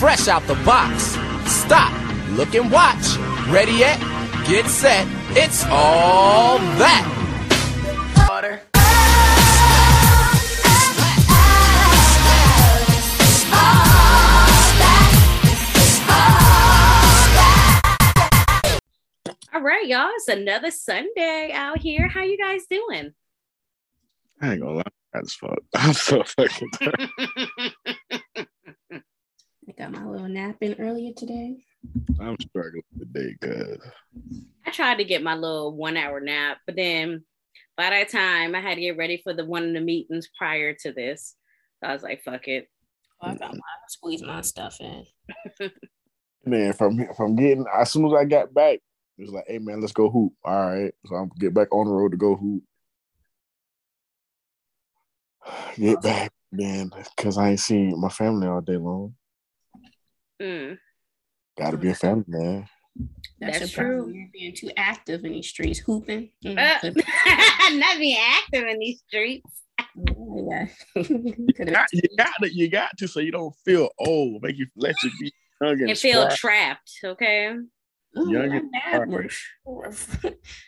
fresh out the box. Stop, look and watch. Ready yet? Get set. It's all that. Water. All right, y'all. It's another Sunday out here. How you guys doing? I ain't gonna lie, as fuck. I'm so fucking tired. I got my little nap in earlier today. I'm struggling today, cause I tried to get my little one hour nap, but then by that time I had to get ready for the one of the meetings prior to this. So I was like, fuck it. I got my squeeze my stuff in. man, from from getting as soon as I got back, it was like, hey man, let's go hoop. All right, so I'm get back on the road to go hoop. Get back, man, because I ain't seen my family all day long. Mm, Got to be a family man. That's, That's your problem. true. You're being too active in these streets, hooping. Mm, Uh, not being active in these streets. yeah. You got, you got to, you got to, so you don't feel old. Make you let you be young and And feel trapped, okay? Ooh, Young and nap will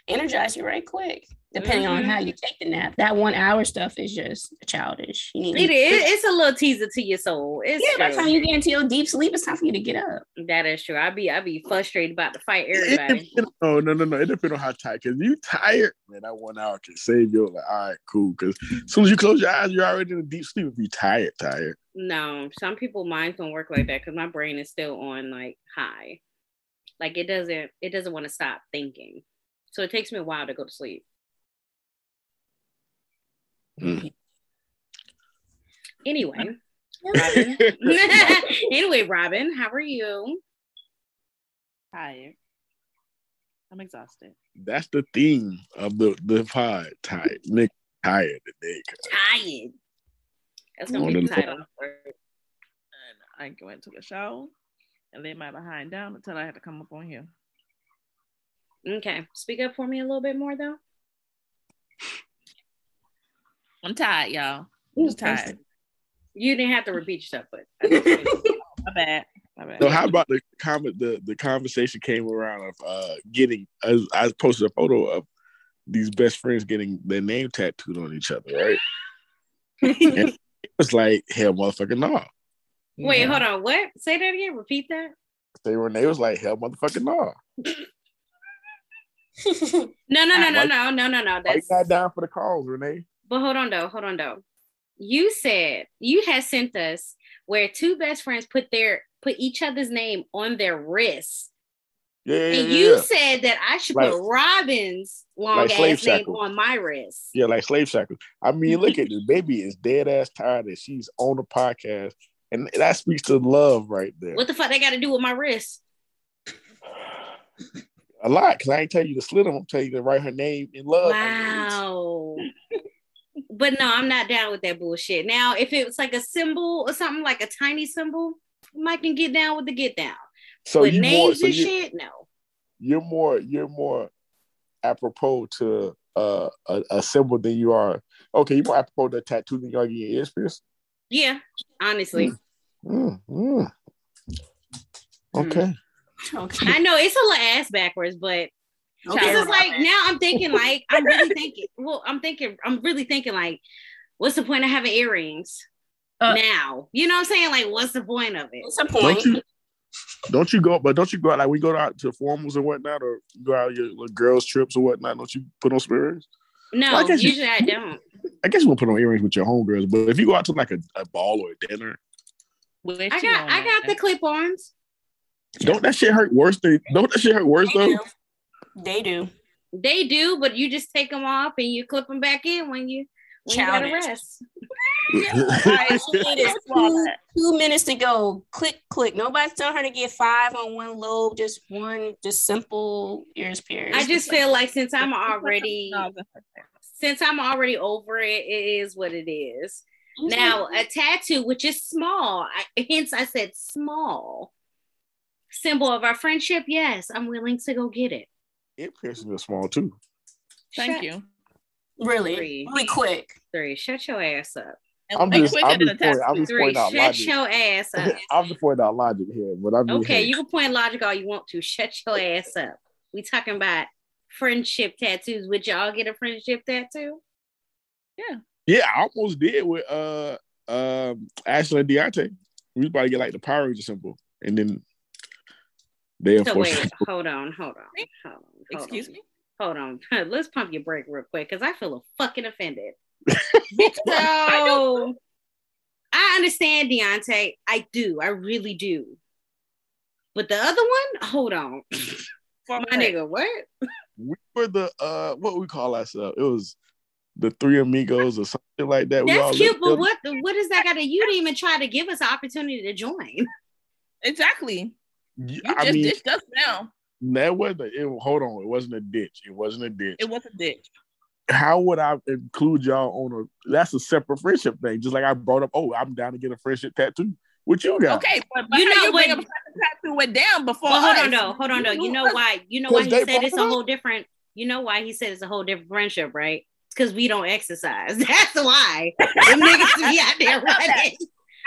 energize you right quick. Depending on Mhm. how you take the nap, that one hour stuff is just childish. You It is. It's a little teaser to your soul. It's Yeah, by the time you get into your deep sleep, it's time for you to get up. that is true. I be I be frustrated about to fight everybody. depend- oh no no no! It depends on how tired. Cause you tired, man. That one hour can save you. Like, all right, cool. Cause as soon as you close your eyes, you're already in a deep sleep. If you tired, tired. No, some people minds don't work like that because my brain is still on like high. Like it doesn't it doesn't want to stop thinking. So it takes me a while to go to sleep. Mm. Anyway, Robin. anyway, Robin, how are you? Tired. I'm exhausted. That's the theme of the the pod. Tired, Nick. Tired today. cuz. Tired. That's gonna be the know- title. And I went to the show and laid my behind down until I had to come up on here. Okay, speak up for me a little bit more though. I'm tired, y'all. I'm just tired. You didn't have to repeat yourself, but My bad. My bad. So how about the comment? The the conversation came around of uh getting. I, I posted a photo of these best friends getting their name tattooed on each other. Right? and it was like, hell, motherfucker, no. Wait, Yeah. hold on. What? Say that again. Repeat that. Were. They was like, hell, motherfucking no. No, no, no, no, no, no, no, no. That's not down for the cause, Renee? but hold on though, hold on though. You said you had sent us where two best friends put their put each other's name on their wrists. Yeah, yeah, And yeah. you said that I should Like- put Robin's long like ass name on my wrist. Yeah, like slave shackles. I mean, look at this baby is dead ass tired that she's on the podcast, and that speaks to love right there. What the fuck they got to do with my wrist? A lot, because I ain't tell you to slit them. I'm telling you to write her name in love. Wow. but no, I'm not down with that bullshit. Now, if it was like a symbol or something like a tiny symbol, I can get down with the get down. So but you more, names so and you, shit, no. you're more, you're more apropos to uh, a, a symbol than you are. Okay, you're more apropos to a tattoo than you are getting your ears pierced. Yeah, honestly. Mm, mm. Okay. okay. I know it's a little ass backwards, but Okay, Because it's like now I'm thinking like I'm really thinking. Well, I'm thinking I'm really thinking like, what's the point of having earrings Uh, now? You know what I'm saying? Like, what's the point of it? What's the point? Don't you? Don't you go? But don't you go out like we go out to formals and whatnot, or go out your little girls trips or whatnot? Don't you put on some earrings? No, Well, I guess you- usually I don't. I guess you won't put on earrings with your homegirls, but if you go out to like a, a ball or a dinner, With I you got on I got the clip-ons. don't that shit hurt worse than? Don't that shit hurt worse They though? do. They do. They do, but you just take them off and you clip them back in when you when you gotta rest. All right, two, two minutes to go. Click, click. Nobody's telling her to get five on one lobe, just one, just simple ears pierced. I just feel like since I'm already No, that's okay. since I'm already over it, it is what it is. It's Now, a tattoo, which is small, I, hence I said small, symbol of our friendship. Yes, I'm willing to go get it. It pierces me small too. Thank Shut- you. really, Three. really quick. Three, shut your ass up. I'm just, I'm just, a pointing, I'm just Three, pointing out logic shut logic. your ass up. I'm just pointing out logic here, but I'm just Okay, you can point logic all you want to. Shut your ass up. We talking about friendship tattoos. Would y'all get a friendship tattoo? Yeah, I almost did with uh um Ashley and Deontay. We was about to get like the Power Ranger symbol, and then they So wait, unfortunately. hold on, hold on, hold on. hold Excuse on, me. Hold on. Let's pump your brake real quick because I feel fucking offended. I So I understand Deontay. I do. I really do. But the other one, hold on. For My nigga, what? we were the uh what we call ourselves. It was the three amigos or something like that. we all That's cute, but together. what the, what is that got to you didn't even try to give us an opportunity to join. Exactly. You I just mean, ditched us now. that wasn't. It, hold on, it wasn't a ditch. It wasn't a ditch. It was a ditch. How would I include y'all on a? That's a separate friendship thing. Just like I brought up. Oh, I'm down to get a friendship tattoo. What you got? Okay, but, but You know you bring when- up a tattoo went down before Well, hold us? on no, Hold on though. You know why? You know why he said it's a brought it up? whole different. You know why he said it's a whole different friendship, right? It's because we don't exercise. That's why. Them niggas be out there I thought that. running.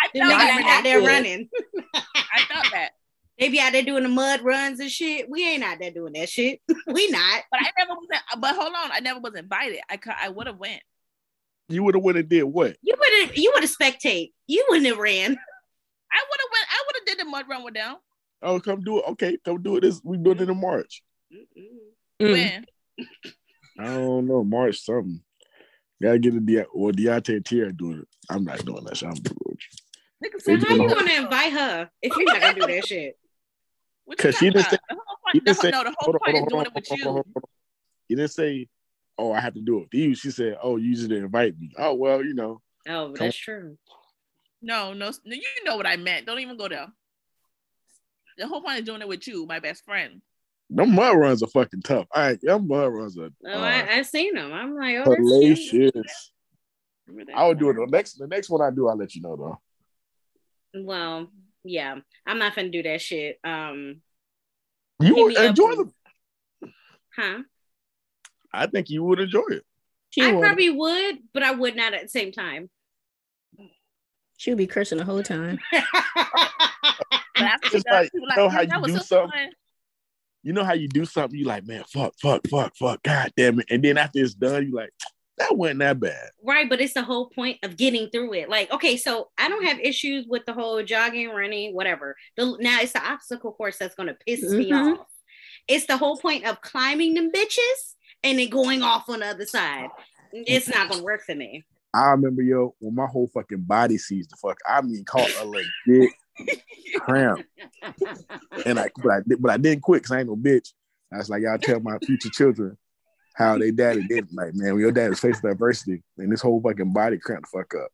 I Them thought niggas be that. out there running. I thought that. They be out there doing the mud runs and shit. We ain't out there doing that shit. we not. But I never was. But hold on, I never was invited. I I would have went. You would have went and did what? You would have. You would have spectate. You wouldn't have ran. I would have went. I would have did the mud run with them. Oh, come do it. Okay, come do it. This we do it in March. Mm. When? I don't know March something. Gotta get a Deontay or Deontay and Tierra doing it. I'm not doing that. shit. I'm doing it. Nigga So how you doing gonna invite her if you're not gonna do that shit? What you 'Cause she didn't say- He didn't say. no, the whole point is doing it with you. hold on, hold on. He didn't say, "Oh, I have to do it with you." She said, "Oh, you just didn't invite me." Oh well, you know. Oh, that's true. No, no, no, you know what I meant. Don't even go there. The whole point is doing it with you, my best friend. Them mud runs are fucking tough. All right, them mud runs are Oh, uh, I, I seen them. I'm like, oh, that's hellacious. I would do it the next. The next one I do, I'll let you know though. Well, yeah, I'm not gonna do that shit. Um, You would me up enjoy on- them. huh? I think you would enjoy it. She I would. probably would, but I would not at the same time. She would be cursing the whole time. But after Just that, like, she was you know how "Mm, that you do so something? fun." You know how you do something, you like, man, fuck, fuck, fuck, fuck, god damn it. And then after it's done, you like, that wasn't that bad. right, but it's the whole point of getting through it. Like, okay, so I don't have issues with the whole jogging, running, whatever. The, now it's the obstacle course that's gonna piss me Mhm. off. It's the whole point of climbing them bitches and then going off on the other side. It's not gonna work for me. I remember yo when my whole fucking body seized the fuck. I mean, caught a legit cramp, and I but I did- but I didn't quit because I ain't no bitch. I was like, y'all tell my future children how they daddy did. Like, man, when your dad is facing adversity, and this whole fucking body cramped the fuck up.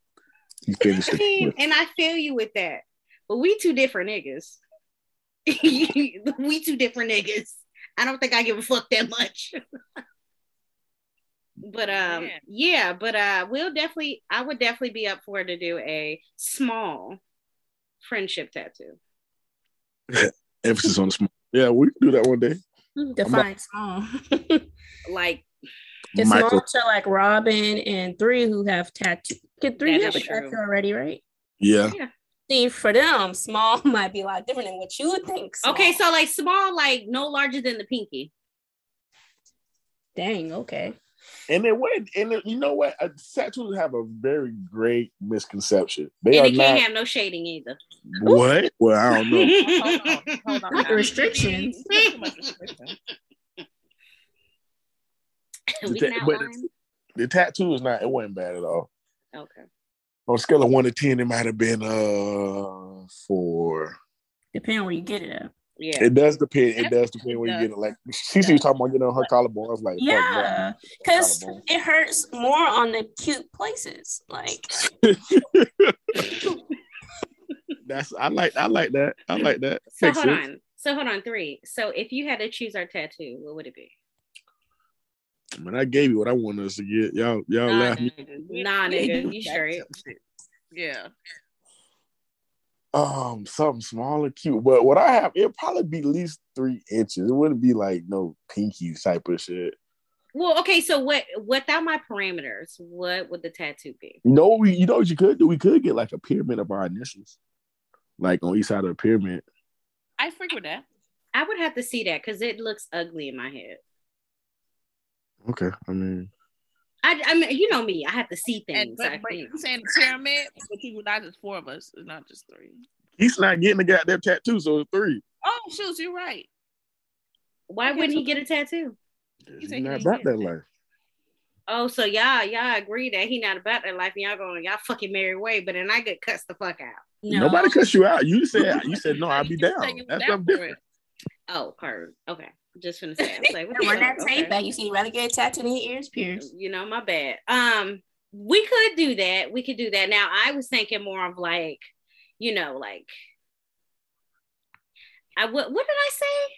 He finished I mean, it. and I feel you with that, but we two different niggas. we two different niggas. I don't think I give a fuck that much. but um, Man. yeah, but uh, we'll definitely. I would definitely be up for to do a small friendship tattoo. Emphasis on the small. Yeah, we can do that one day. Hmm, define small. Like It's Micro. small to like Robin and three who have tattoo. Can three That have a is true. tattoo already, right? Yeah. See, for them, small might be a lot different than what you would think. small. okay, so like small, like no larger than the pinky. dang, okay. And then what? And then, you know what? Uh, tattoos have a very great misconception. They and are it can't not have no shading either. what? Well, I don't know. Hold on, hold on Not the restrictions. Too much restriction. we The ta- but outline. the tattoo is not. It wasn't bad at all. Okay. On a scale of one to ten, it might have been uh four. Depending where you get it at. Yeah. It does depend. It Yes, does depend it where you get it. Like Cece was talking about getting on her collarbone. I was like, Yeah, because it hurts more on the cute places. Like, That's I like. I like that. I like that. So Makes hold sense. on. So hold on. Three. So if you had to choose our tattoo, what would it be? Man, I gave you what I wanted us to get. Y'all, y'all Nah, laugh. nigga. Nah, nigga. You that straight. type of shit. Yeah. Um, something small and cute. But what I have, it'd probably be at least three inches. It wouldn't be like no pinky type of shit. Well, okay, so what without my parameters, what would the tattoo be? No, we you know what you could do? We could get like a pyramid of our initials, like on each side of the pyramid. I freak with that. I would have to see that because it looks ugly in my head. Okay, I mean, I, I mean, you know me. I have to see And things. but, I but think. you saying the pyramid, but you realize it's four of us, it's not just three. he's not getting the goddamn tattoo, so it's three. Oh shoot, you're right. Why Okay, wouldn't he get a tattoo? He's not about that life. Oh, so y'all y'all agree that he not about that life, and y'all going y'all fucking marry way, but then I get cussed the fuck out. No. Nobody cuss you out. You said you said no. I'll be down. That's down something for different. it. Oh, Kurt. Okay, just gonna say. I was like, what the Run that tape Okay. back. You see, you rather get a tattoo than your ears pierced. You know, my bad. Um, we could do that. We could do that. Now, I was thinking more of like, you know, like, I what what did I say?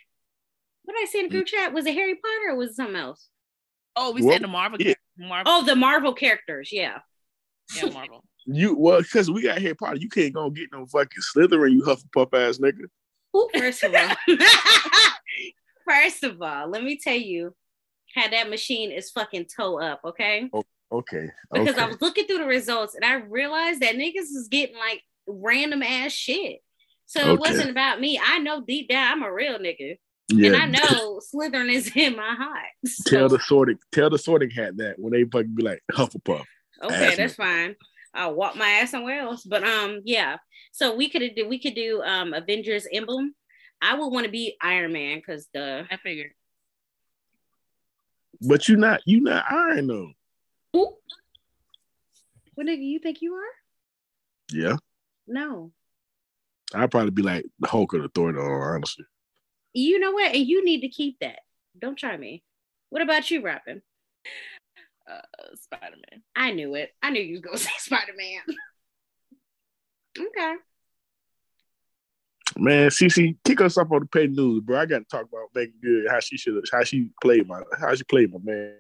What did I say in the group chat? Was it Harry Potter or was it something else? Oh, we Well, said the Marvel. yeah. Marvel. Oh, the Marvel characters. Yeah. yeah, Marvel. You well, because we got Harry Potter. You can't go get no fucking Slytherin. You Hufflepuff ass nigga. First of all, first of all, let me tell you how that machine is fucking toe up. Okay. Okay. because okay. I was looking through the results and I realized that niggas is getting like random ass shit. So it Okay. wasn't about me. I know deep down I'm a real nigga, yeah. and I know Slytherin is in my heart. So, Tell the sorting. Tell the sorting hat that when they fucking be like Hufflepuff. okay, that's fine. I'll walk my ass somewhere else. But um, yeah. So we could do we could do um Avengers emblem. I would want to be Iron Man because the I figured. But you're not you not Iron though. Ooh. what nigga you think you are? Yeah. No. I'd probably be like the Hulk or the Thor though, honestly. You know what? And you need to keep that. Don't try me. What about you, Robin? Uh, Spider Man. I knew it. I knew you was gonna say Spider Man. okay. Man, CC, kick us up on the pay news, bro. I gotta talk about Meagan Good, how she should how she played my how she played my man.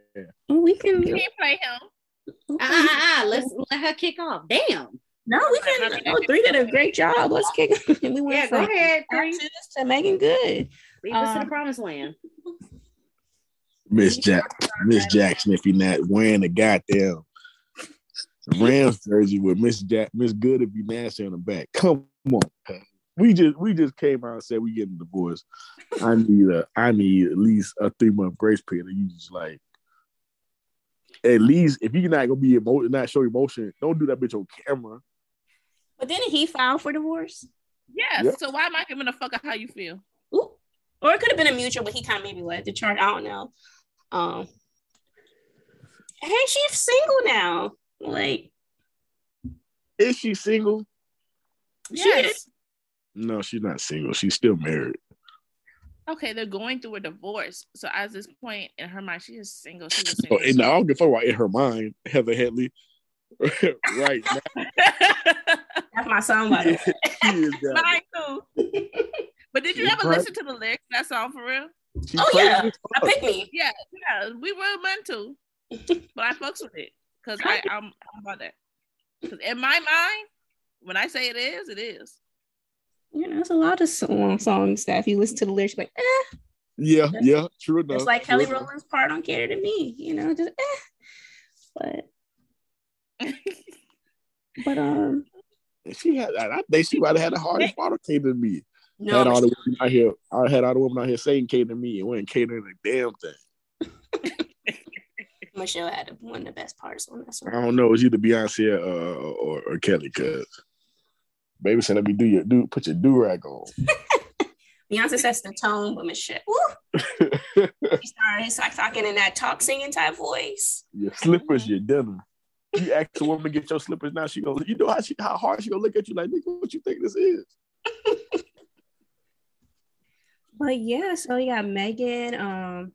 We can. You can't play him. Uh, uh, uh, let's let her kick off. Damn. No, we can. Oh, three did a great job. Let's kick. we went Yeah, go from ahead. Three. Taxes to Meagan Good. Lead us to Um, the promised land. Miss Jack Miss Jackson, if you're not wearing the goddamn Rams jersey with Miss Jack Miss Good if you nasty on the back. Come on. Cuz. We just we just came out and said we getting divorced. I need a I need at least a three month grace period. And You just like at least if you're not gonna be emo- not show emotion, don't do that bitch on camera. But didn't he file for divorce? Yes. Yep. So why am I giving a fuck how you feel? Ooh. Or it could have been a mutual, but he kind of maybe led the charge. I don't know. Um. Hey, she's single now. Like Is she single? She Yes. No, she's not single. She's still married. Okay, they're going through a divorce. So at this point in her mind, she is single. She's a Oh, single. and I don't give a fuck about in her mind, Heather Headley. right now, that's my song, by the way. she is. Mine too. But did you ever Right. listen to the lyrics of that song for real? She Oh, yeah. I fuck. pick me. Yeah, yeah, we were meant to, but I fucks with it because I I'm, I'm about that. Because in my mind, when I say it is, it is. You know, it's a lot of song songs that if you listen to the lyrics, like, eh, Yeah, yeah, true enough. it's like Kelly enough. Rowland's part on Cater to Me, you know, just eh. But but um She had, I think she might have had the hardest part of cater to me. no, had all the women out here, I had all the women out here saying cater to me and wasn't catering a damn thing. Michelle had one of the best parts on that one. I don't know, It was either Beyonce uh, or, or Kelly, cause baby said, "Let me do your do put your do rag on." Beyonce sets the tone, but Michelle, woo, she started like talking in that talk singing type voice. your slippers, your dinner. You ask a woman to get your slippers now, she go, you know how she how hard she gonna look at you like, nigga, what you think this is? But yeah, so yeah, Meagan, um,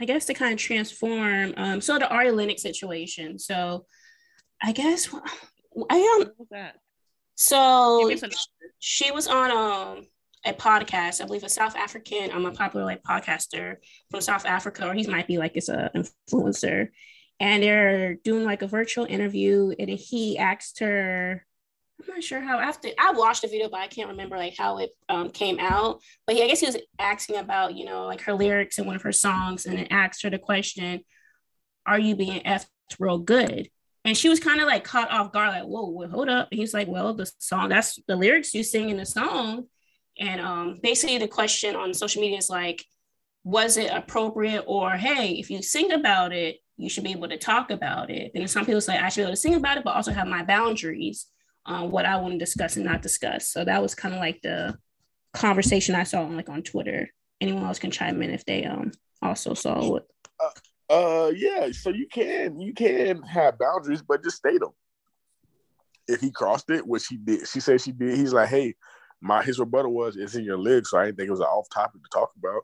I guess to kind of transform, um, so the Ari Lennox situation. So I guess I am so she was on um a podcast, I believe a South African, um, a popular like podcaster from South Africa, or he might be like it's a influencer, and they're doing like a virtual interview, and he asked her. I'm not sure how after I watched the video, but I can't remember like how it um, came out. But he, I guess he was asking about you know like her lyrics in one of her songs, and then asked her the question, are you being effed real good? And she was kind of like caught off guard, like, whoa, hold up. And he's like, well, the song, that's the lyrics you sing in the song. And um, basically, the question on social media is like, was it appropriate? Or, hey, if you sing about it, you should be able to talk about it. And some people say, I should be able to sing about it, but also have my boundaries on what I want to discuss and not discuss. So that was kind of like the conversation I saw on like on Twitter. Anyone else can chime in if they um also saw it. Uh, uh yeah, so you can you can have boundaries, but just state them. If he crossed it, which he did, she said she did. He's like, hey, my his rebuttal was it's in your leg, so I didn't think it was an off topic to talk about.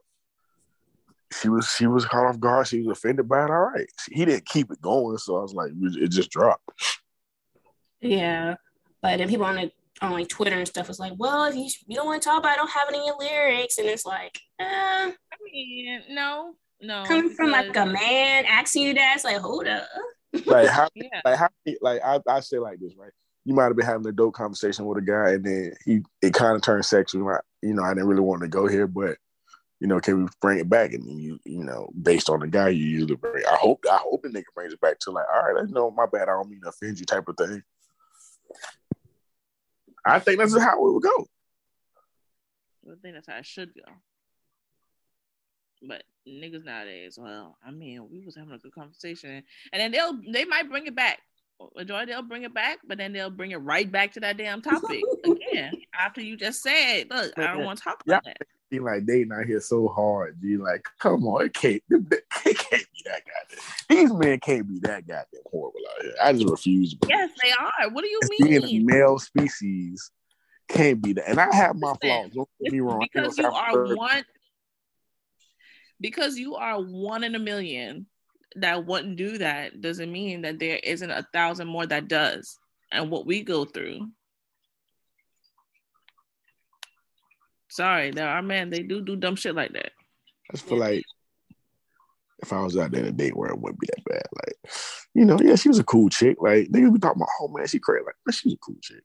She was she was caught off guard. She was offended by it. All right, he didn't keep it going, so I was like, it just dropped. Yeah, but then people on the on like Twitter and stuff was like, well, if you you don't want to talk about, it, I don't have any lyrics, and it's like, uh, I mean, no, no. Coming from like a man asking you that, it's like, hold up. like how, yeah. like how, like I, I say like this, right? You might have been having a dope conversation with a guy, and then he it kind of turned sexual. Right? You know, I didn't really want to go here, but you know, can we bring it back? And then you, you know, based on the guy you usually bring, I hope, I hope the nigga brings it back to like, all right, I know my bad, I don't mean to offend you, type of thing. I think that's how it would go. I think that's how it should go. But niggas nowadays, well, I mean, we was having a good conversation, and then they'll they might bring it back. Majority they'll bring it back, but then they'll bring it right back to that damn topic again after you just said, "Look, I don't want to talk about yeah. that." Seem like they not here so hard. G, like, come on, it can't, it can't be that goddamn. These men can't be that goddamn horrible out here. I just refuse. Yes, they are. What do you mean? Being a male species can't be that. And I have my flaws. Don't get me wrong. Because you are one. Because you are one in a million that wouldn't do that doesn't mean that there isn't a thousand more that does. And what we go through Sorry, there are men. They do do dumb shit like that. I just feel like if I was out there in a date where it wouldn't be that bad, like you know, yeah, she was a cool chick. Like niggas be talking about, oh man, she crazy. Like she was a cool chick.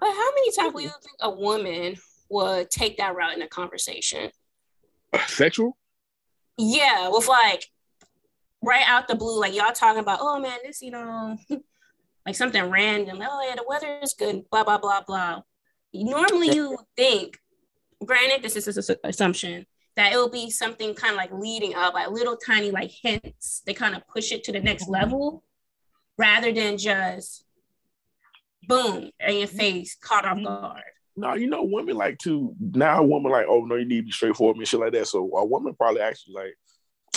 But how many times do you think a woman would take that route in a conversation? Sexual? Yeah, with like right out the blue, like y'all talking about, oh man, this, you know, like something random. Oh yeah, the weather is good, blah blah blah blah normally you think, granted, this is an assumption that it will be something kind of like leading up, like little tiny like hints They kind of push it to the next level, rather than just boom in your face, caught off guard. No, you know, women like to now. A woman like, oh no, you need to be straightforward and shit like that. So a woman probably actually like,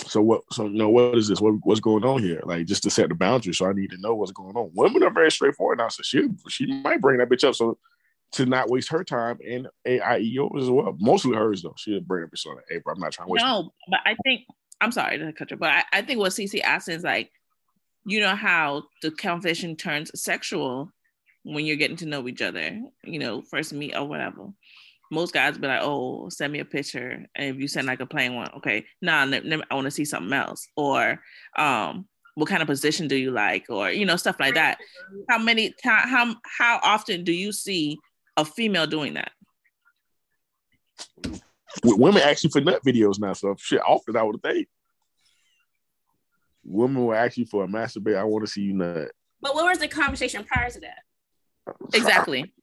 so what? So you know, what is this? What, what's going on here? Like just to set the boundary. So I need to know what's going on. Women are very straightforward now. So she she might bring that bitch up. So to not waste her time and AIEO as well. Mostly hers though. She'll bring up sort of April. I'm not trying to waste. No, but I think I'm sorry to cut you, but I, I think what CC asked is like, you know how the conversation turns sexual when you're getting to know each other. You know, first meet or whatever. Most guys be like, "Oh, send me a picture," and if you send like a plain one, okay, nah, I want to see something else, or um, what kind of position do you like, or you know, stuff like that. How many how how often do you see a female doing that. Women actually for nut videos now, so shit often I would think. Women will ask you for a masturbate. I want to see you nut. But what was the conversation prior to that? Exactly.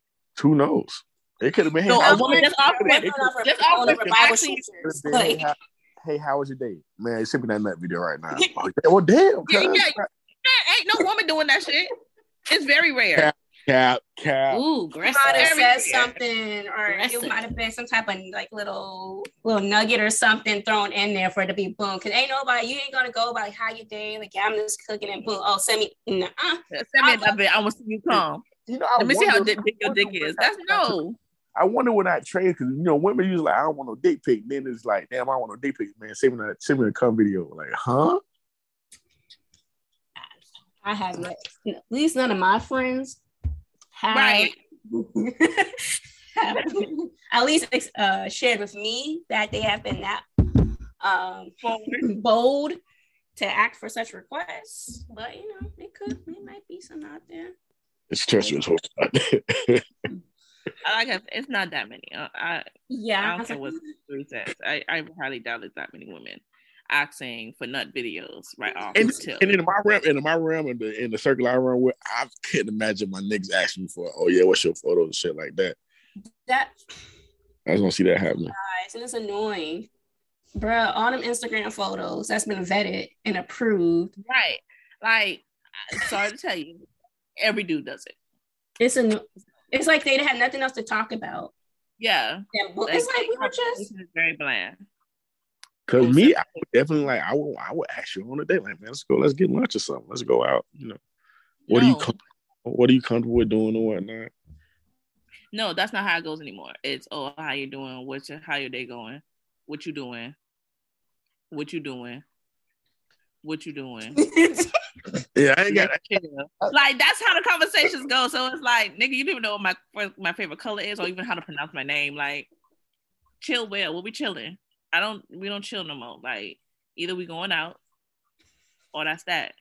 Who knows? It could have been. No, hey, a woman just off just off Hey, hey, how was your day, man? Send me that nut video right now. oh, well, damn. Yeah, yeah, yeah, ain't no woman doing that shit. It's very rare. Cap, cap. Ooh, aggressive. Might have said something, or aggressive. it might have been some type of like little little nugget or something thrown in there for it to be boom. Cause ain't nobody, you ain't gonna go about how you day, like yeah, I'm just cooking and boom. Oh, send me, nah. Send me that bit. I want to see you come. You know, let me see how big your dick is. That's no. I wonder when I trade because you know women usually like I don't want no dick pic. Then it's like damn I don't want no dick pic, man. Send me a send me a cum video. Like huh? I have yet. At least none of my friends have, right. have at least uh, shared with me that they have been that um, bold to act for such requests. But you know, it could, it might be some out there. It's treacherous. I like it. It's not that many. Uh, I yeah. I don't care what three says. I, I highly doubt it's that many women. asking for nut videos right off And, the tip. and in my realm, in my realm, in the in the circle I run with, I couldn't imagine my niggas asking for, oh yeah, what's your photos and shit like that. That I just don't see that happening. guys, and it's annoying. Bruh, all them Instagram photos that's been vetted and approved. right. Like, sorry to tell you, every dude does it. It's a it's like they had nothing else to talk about. Yeah. And well, it's like we were just very bland. Cause me, I would definitely like I would I would ask you on a date, like man, let's go, let's get lunch or something. Let's go out. You know, what are you No. com- what are you comfortable with doing or whatnot? No, that's not how it goes anymore. It's oh, how you doing? What's your how your day going? What you doing? What you doing? What you doing? Yeah, I ain't got Chill. like that's how the conversations go. So it's like, nigga, you don't even know what my my favorite color is, or even how to pronounce my name. Like, chill Well, We'll be chilling. I don't. We don't chill no more. Like, either we going out, or that's that.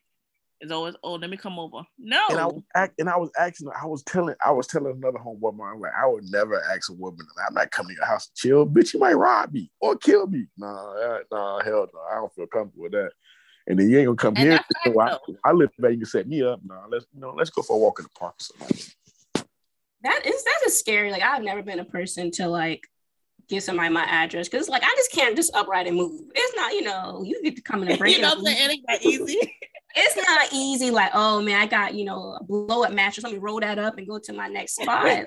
It's always, oh, let me come over. No, and I was act, and I was asking, I was telling, I was telling another homeboy, man, like I would never ask a woman, I'm not coming to your house to chill, bitch. You might rob me or kill me. Nah, uh, nah, hell no, I don't feel comfortable with that. And then you ain't gonna come And here. that's facts, So I, though. I live there. You can set me up. Nah, let's you know, let's go for a walk in the park. Or that is that is scary. Like I've never been a person to like give somebody my address because like I just can't just upright and move. It's not, you know, you get to come in and break you know up. what I'm? It ain't that easy. It's not easy, like, oh man, I got you know a blow up mattress. Let me roll that up and go to my next spot.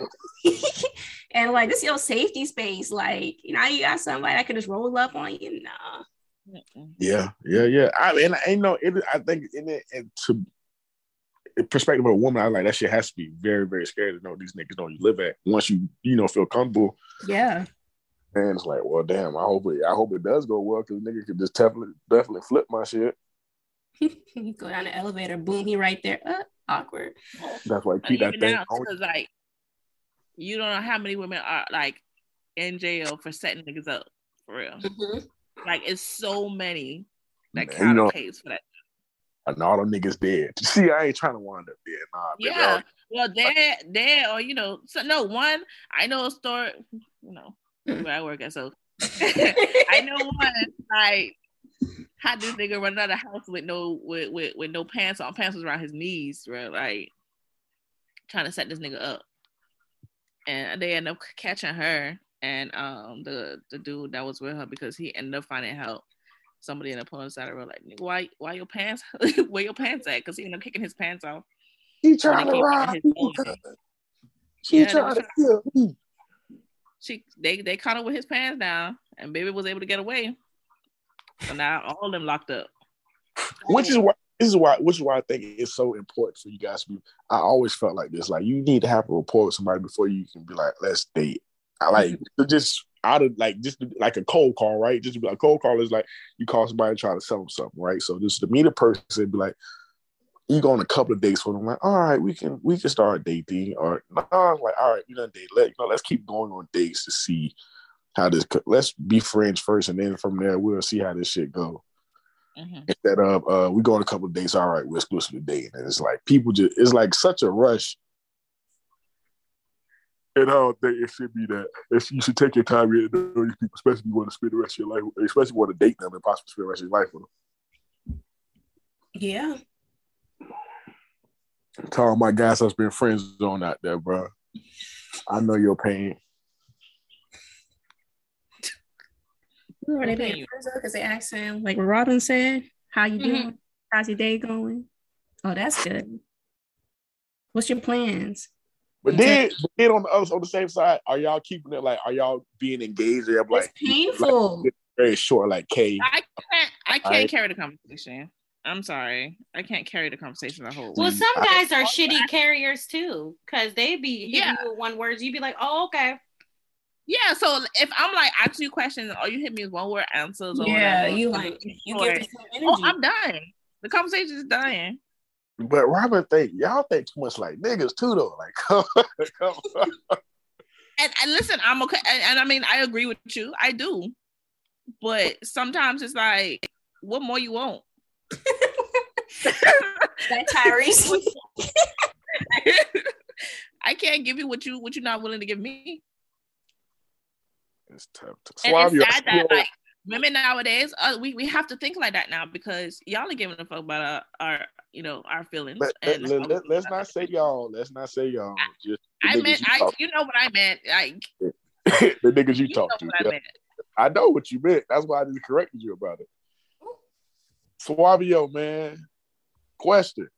and like this is your safety space. Like, you know, you got somebody I could just roll up on you. Nah. Yeah, yeah, yeah. I mean, I know it. I think in it, and to the perspective of a woman, I like that shit has to be very, very scary to know these niggas know you live at. Once you, you know, feel comfortable, Yeah. and it's like, well, damn. I hope it. I hope it does go well because nigga could just definitely, definitely flip my shit. you go down the elevator, boom, he right there. Uh, awkward. That's why I keep that even thing now, on. because like, you don't know how many women are like in jail for setting niggas up for real. Mhm. Like, it's so many that Man, count you know- a for that. And all them niggas dead. See, I ain't trying to wind up dead. Nah, baby. Yeah. Well, there, there, or you know, so no one. I know a story. You know, Hmm. where I work at, so I know one like how this nigga run out of the house with no with, with with no pants on, pants was around his knees, right? Like trying to set this nigga up, and they end up catching her and um the the dude that was with her because he ended up finding help. Somebody in the police side of the road like, why why your pants where your pants at? Because he ended up kicking his pants off. He trying to rob me. own- She Yeah, they trying to kill me. she they they caught her with his pants down, and baby was able to get away. So now all of them locked up. Which is why this is why which is why I think it's so important for you guys to be. I always felt like this. Like you need to have a rapport with somebody before you can be like, let's date. I like just out of like just like a cold call, right? Just be like, a cold call is like you call somebody and try to sell them something, right? So just to meet a person be like, you go on a couple of dates with them, like, all right, we can we can start dating, or no, like, all right, we done date. Let you know, let's keep going on dates to see how this. Let's be friends first, and then from there we'll see how this shit go Mhm. instead of uh we go on a couple of dates all right we're exclusively dating and it's like people just it's like such a rush and I don't think it should be that if you should take your time getting to know these people especially if you want to spend the rest of your life especially if you want to date them and possibly spend the rest of your life with Yeah. them to all my guys that's been friends on out there bro I know your pain Who are they Okay, being you- friends Because they asked him, like what Robin said, how you Mhm. doing? How's your day going? Oh, that's good. What's your plans? But Okay. then but then on the other on the same side are y'all keeping it like are y'all being engaged or y'all like it's painful. very short like K I can't I can't I- carry the conversation. I'm sorry. I can't carry the conversation the whole Well, way. some I- guys are shitty carriers too, because they be hitting Yeah. you with one words. You be like, oh, okay. Yeah, so if I'm like asking you questions, all you hit me with one word answers or yeah, whatever. you like you give the same oh, energy. Oh, I'm done. The conversation is done. But Robin think y'all think too much like niggas too though like come, come on. And, and listen, I'm okay. And, and I mean, I agree with you. I do. But sometimes it's like, what more you want? that Tyrese. I can't give you what you what you're not willing to give me. It's tough to And swab it's your sad that like women nowadays, uh, we, we have to think like that now because y'all are giving a fuck about our, our you know our feelings. Let, let, and let, let, let's not say y'all. Let's not say y'all. Just I niggas meant you I talk- you know what I meant. I the niggas you you talk to. what I yeah. meant. I know what you meant. That's why I just corrected you about it. Suavio, man. Question.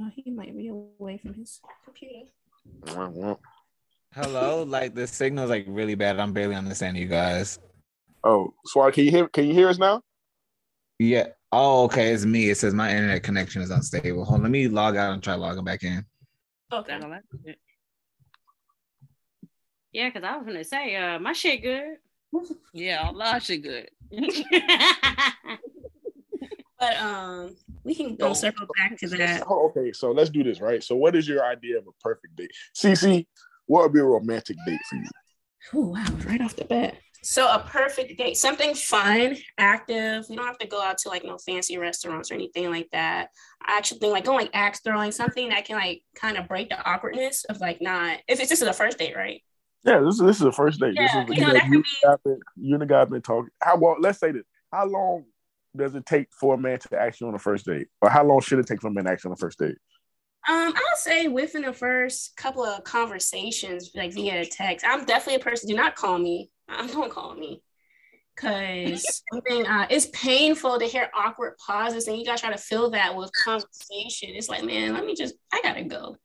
Oh, he might be away from his computer. Hello, like the signal's like really bad. I'm barely understanding you guys. Oh, Suave, can you hear? Can you hear us now? Yeah. Oh, okay. It's me. It says my internet connection is unstable. Hold on, let me log out and try logging back in. Okay. That's all I. Yeah, because I was gonna say, uh, my shit good. Yeah, all our shit good. But um, we can go So- circle back to that. Oh, okay, so let's do this, right? So, what is your idea of a perfect date? CC, what would be a romantic date for you? Oh wow, right off the bat. So a perfect date, something fun, active. We don't have to go out to like no fancy restaurants or anything like that. I actually think like going like axe throwing, something that can like kind of break the awkwardness of like not if it's this is a first date, right? Yeah, this is this is a first date. Yeah, this is you know, that you, could and the guy been, you and the guy been talking. How well? Let's say this. How long does it take for a man to ask you on a first date, or how long should it take for a man to ask you on a first date? Um, I'll say within the first couple of conversations, like via text, I'm definitely a person. Do not call me. Um, don't call me, because something uh, it's painful to hear awkward pauses, and you gotta try to fill that with conversation. It's like, man, let me just. I gotta go.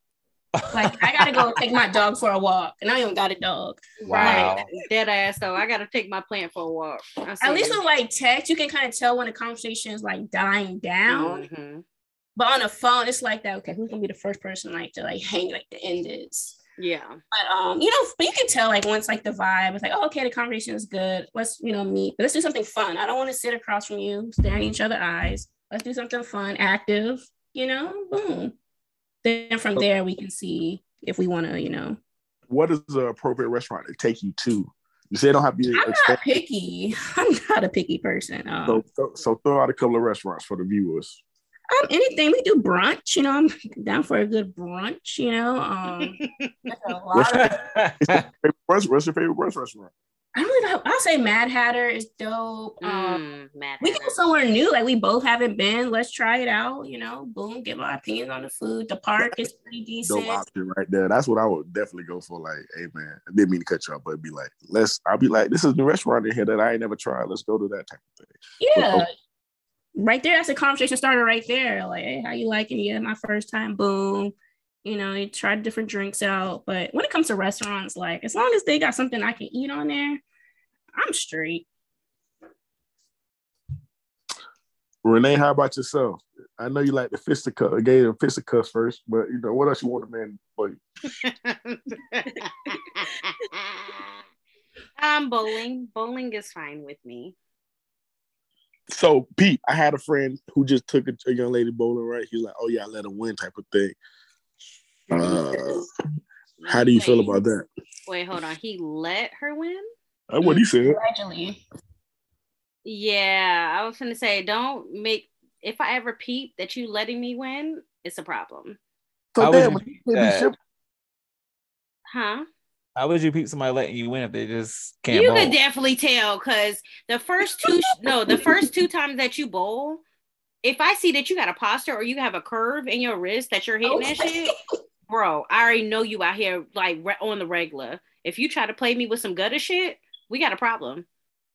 Like I gotta go take my dog for a walk, and I don't even got a dog. Wow. Right. Dead ass though. I gotta take my plant for a walk. At least you. with like text, you can kind of tell when the conversation is like dying down. Mhm. But on the phone, it's like that. Okay, who's gonna be the first person like to like hang like the end is? Yeah. But um, you know, but you can tell like once like the vibe is like, oh, okay, the conversation is good. Let's you know meet. But let's do something fun. I don't want to sit across from you, staring in each other's eyes. Let's do something fun, active. You know, boom. Then from there we can see if we want to, you know. What is the appropriate restaurant to take you to? You say it don't have to be I'm not picky. I'm not a picky person. Um, So, so, so throw out a couple of restaurants for the viewers. Um, anything we do brunch. You know, I'm down for a good brunch. You know, um, there's a What's, of brunch- what's your favorite brunch restaurant? I really don't. I'll say Mad Hatter is dope. Um, Mm, Mad we go somewhere new, like we both haven't been. Let's try it out. You know, boom, give my opinions on the food. The park is pretty decent. Dope option right there. That's what I would definitely go for. Like, hey man, I didn't mean to cut you off, but be like, let's. I'll be like, this is a new restaurant in here that I ain't never tried. Let's go to that type of thing. Yeah, right there. That's a conversation starter right there. Like, hey, how you liking? it? Yeah, my first time. Boom. You know, you tried different drinks out. But when it comes to restaurants, like as long as they got something I can eat on there, I'm straight. Renee, how about yourself? I know you like the fisticuff, gave him fisticuffs first, but you know what else you want a man for you? um, bowling. Bowling is fine with me. So, Pete, I had a friend who just took a, a young lady bowling, right? He's like, "Oh yeah, I let her win," type of thing. Uh, how do you feel about that? Wait, hold on. He let her win? That's what he said. Gradually. Yeah, I was gonna say, don't make if I ever peep that you letting me win, it's a problem. So How would damn, you he peep be that? ship- Huh? How would you peep somebody letting you win if they just can't you bowl? could definitely tell because the first two no, the first two times that you bowl, if I see that you got a posture or you have a curve in your wrist that you're hitting that shit, bro, I already know you out here like re- on the regular. If you try to play me with some gutter shit, we got a problem.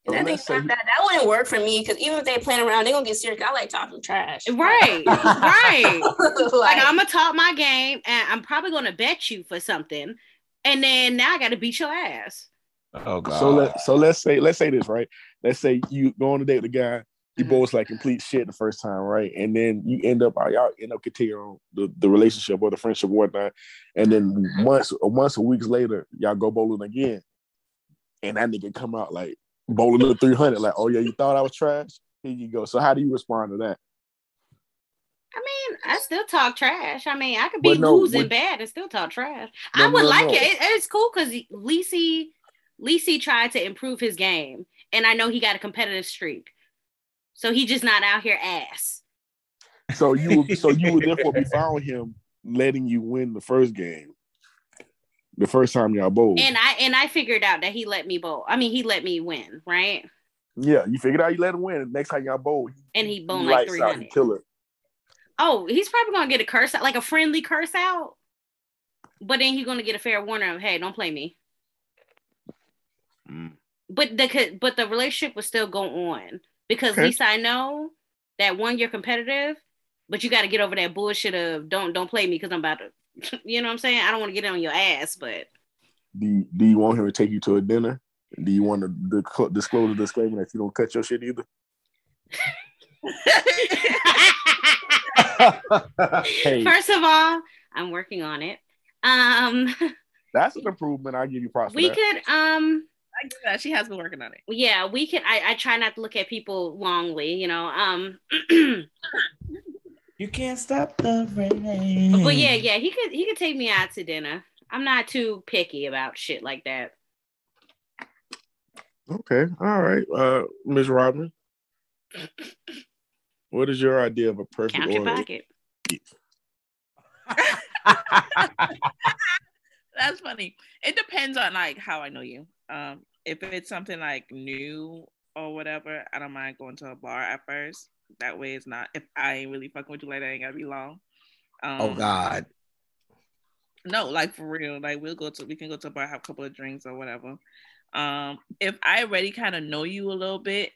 That, let's thing- say- that, that wouldn't work for me because even if they playing around, they're gonna get serious. I like talking trash. Right, right. like, like I'm gonna talk my game and I'm probably gonna bet you for something. And then now I gotta beat your ass. oh god. So let so let's say let's say this right. Let's say you go on a date with a guy. He Mhm. bowls like complete shit the first time, right? And then you end up y'all end up continuing the, the relationship or the friendship or whatnot. And then months or months or weeks later, y'all go bowling again. And that nigga come out like bowling the 300, like, oh yeah, you thought I was trash? Here you go. So how do you respond to that? I still talk trash. I mean, I could be no, losing bad and still talk trash. No, I would no, like it. it. It's cool because Lisi, Lisi tried to improve his game, and I know he got a competitive streak. So he just not out here ass. So you would so you would therefore be following him letting you win the first game. The first time y'all bowled. And I and I figured out that he let me bowl. I mean, he let me win, right? yeah, you figured out you let him win. Next time y'all bowl, And he boned like three out, he hundred. kill it. Oh, he's probably gonna get a curse out, like a friendly curse out. But then he's gonna get a fair warning of, hey, don't play me. Mm. But the but the relationship will still go on because Okay. Lisa, I know that one, you're competitive, but you got to get over that bullshit of don't don't play me because I'm about to, you know what I'm saying? I don't want to get on your ass, but Do you, do you want him to take you to a dinner? Do you want to disclose, disclose a disclaimer that you don't cut your shit either? Hey, first of all, I'm working on it. Um, that's an improvement. I give you props. we for could um I get that. She has been working on it. yeah we can I, I try not to look at people longly you know um You can't stop the rain. but yeah yeah he could he could take me out to dinner i'm not too picky about shit like that Okay, all right, uh, Ms. Rodman. What is your idea of a perfect count your order? pocket That's funny. It depends on like how I know you. Um, if it's something like new or whatever, I don't mind going to a bar at first. That way, it's not if I ain't really fucking with you like that, ain't gotta be long. Um, oh God. No, like for real. Like we'll go to we can go to a bar, have a couple of drinks or whatever. Um, if I already kind of know you a little bit,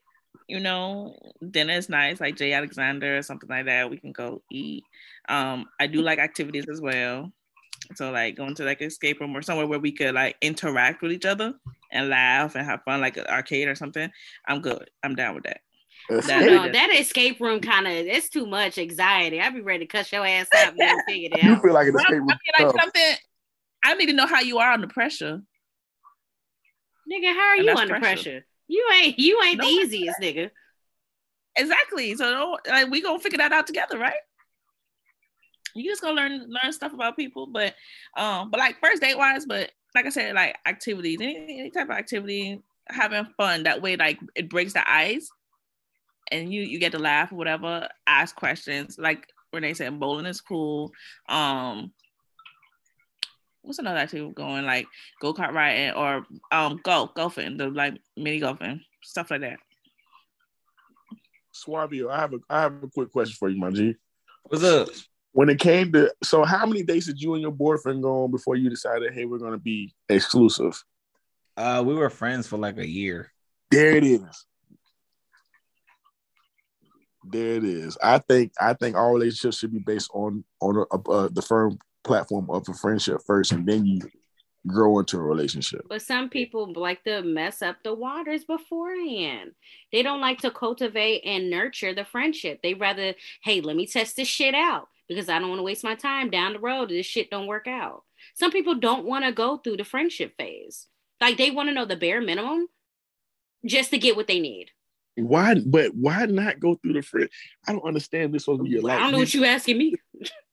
you know, dinner is nice, like J. Alexander or something like that. We can go eat. Um, I do like activities as well. So like going to like an escape room or somewhere where we could like interact with each other and laugh and have fun, like an arcade or something. I'm good. I'm down with that. Escape. no, that escape room kind of it's too much anxiety i'd be ready to cut your ass out and figure it You feel like an Well, escape I room. mean, like something. I need to know how you are under pressure. nigga how are And you under pressure. pressure. You ain't you ain't No, the easiest nigga Exactly. So like we gonna figure that out together, right? You just gonna learn learn stuff about people, but um, but like first date wise, but like I said, like activities, any, any type of activity, having fun. That way, like it breaks the ice, and you you get to laugh or whatever, ask questions. Like Renee said, bowling is cool. Um, what's another activity going? Like go kart riding or um golf, golfing, the like mini golfing, stuff like that. Suavio, I have a I have a quick question for you, my G. What's up? When it came to so how many dates did you and your boyfriend go on before you decided, hey, we're gonna be exclusive? Uh, we were friends for like a year. There it is. There it is. I think I think all relationships should be based on on a, uh, the firm platform of a friendship first, and then you grow into a relationship. But some people like to mess up the waters beforehand. They don't like to cultivate and nurture the friendship. They rather, hey, let me test this shit out because I don't want to waste my time down the road. if This shit don't work out. Some people don't want to go through the friendship phase. Like they want to know the bare minimum just to get what they need. Why? But why not go through the friend? I don't understand. This to your life. I don't know what you asking me.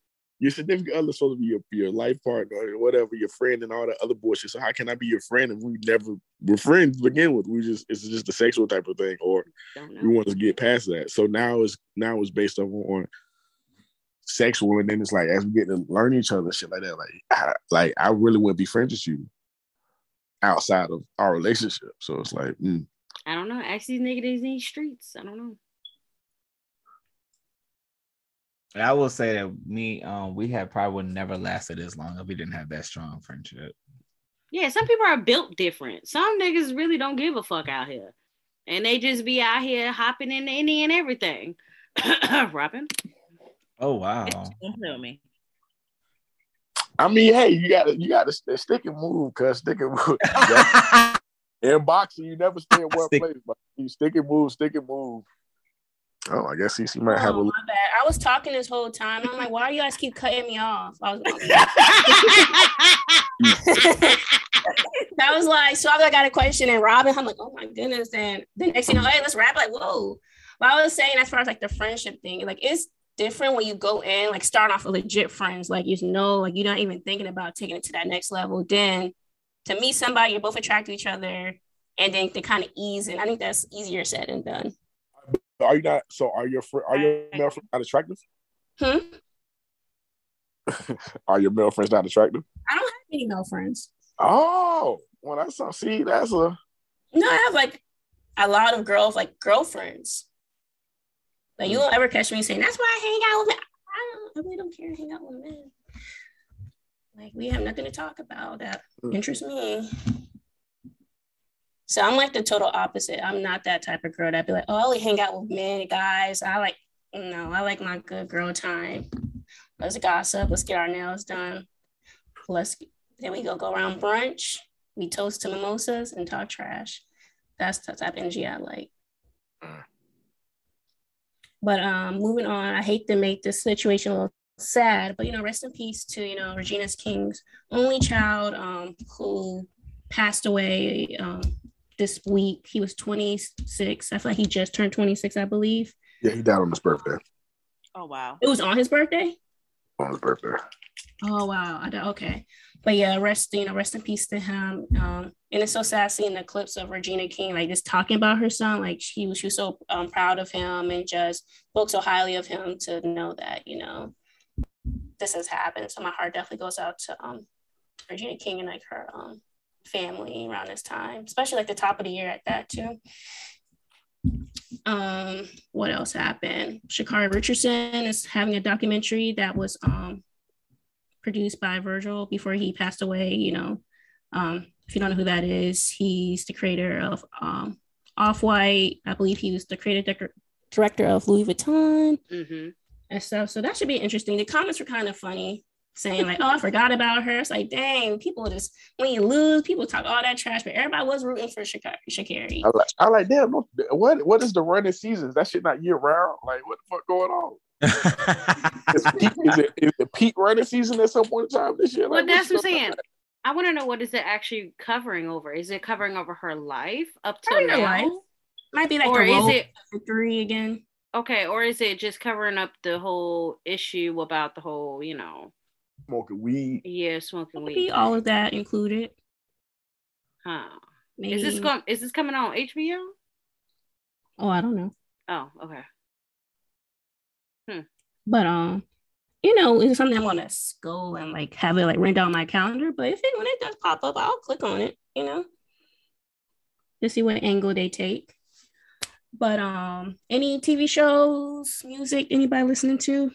your significant other supposed to be your, your life partner or whatever, your friend and all that other bullshit. So how can I be your friend if we never were friends to begin with? We just it's just a sexual type of thing, or we want to get past that. So now it's now it's based on, on sexual, and then it's like as we get to learn each other, shit like that. Like I, like I really wouldn't be friends with you outside of our relationship. So it's like mm. I don't know. Ask these niggas in these streets. I don't know. And I will say that me, um, we had probably would never lasted as long if we didn't have that strong friendship. Yeah, some people are built different. Some niggas really don't give a fuck out here. And they just be out here hopping in any and everything. Robin. Oh wow. Don't play me. I mean, hey, you gotta you gotta stick and move, cause stick and move. In boxing, you never stay in one Stick- place, but you stick and move, stick and move. Oh, I guess CC might have Oh, a. my bad. I was talking this whole time. I'm like, why do you guys keep cutting me off? I was, that was like, so I got a question, and Robin, I'm like, oh my goodness. And the next thing you know, hey, let's rap. Like, whoa. But I was saying, as far as like the friendship thing, like it's different when you go in, like starting off with legit friends, like you know, like you're not even thinking about taking it to that next level. Then to meet somebody, you're both attracted to each other, and then to kind of ease And I think that's easier said than done. Are you not? So are your fr- are your male friends not attractive? Hmm? Are your male friends not attractive? I don't have any male friends. Oh, well, that's saw, see, that's a No, I have like a lot of girls, like girlfriends. Like you won't ever catch me saying, that's why I hang out with men. I, don't, I really don't care to hang out with men. Like we have nothing to talk about that Mm. interests me. So I'm like the total opposite. I'm not that type of girl that be like, oh, I only hang out with men, guys. I like, no, I like my good girl time. Let's gossip. Let's get our nails done. Let's then we go go around brunch. We toast to mimosas and talk trash. That's the type of energy I like. But um, moving on, I hate to make this situation a little sad, but you know, rest in peace to you know Regina's King's only child, um, who passed away um this week. He was 26. I feel like he just turned 26, I believe. yeah. He died on his birthday. Oh wow. It was on his birthday. On his birthday. Oh wow. I don't, okay. But yeah, rest, you know, rest in peace to him. Um, and it's so sad seeing the clips of Regina King like just talking about her son. Like she was she was so um, proud of him and just spoke so highly of him to know that, you know, this has happened. So my heart definitely goes out to um Regina King and like her um family around this time, especially like the top of the year at that too. Um, what else happened? Sha'Carri Richardson is having a documentary that was um produced by Virgil before he passed away. You know, um, if you don't know who that is, he's the creator of um, Off White. I believe he was the creative dec- director of Louis Vuitton hmm and stuff. So that should be interesting. The comments were kind of funny, saying like, "Oh, I forgot about her." It's like, dang, people just when you lose, people talk all that trash, but everybody was rooting for Sha'Carri. Sha'Carri. I like, I like, damn. What, what is the running seasons? That shit not year round. Like, what the fuck going on? Is, peak, is it is it peak running season at some point in time this year? Well, Like, that's what I'm going saying. I want to know what is it actually covering over? Is it covering over her life up to her now? life. Might be like or is it three again. okay? Or is it just covering up the whole issue about the whole, you know, Smoking weed. yeah, smoking Maybe weed? all of that included. Huh? Maybe. Is this going? Is this coming on HBO? Oh, I don't know. Oh, okay. Hmm. But um, you know, it's something I want to go and like have it like written down on my calendar. But if it when it does pop up, I'll click on it. You know, to see what angle they take. But um, any TV shows, music, anybody listening to?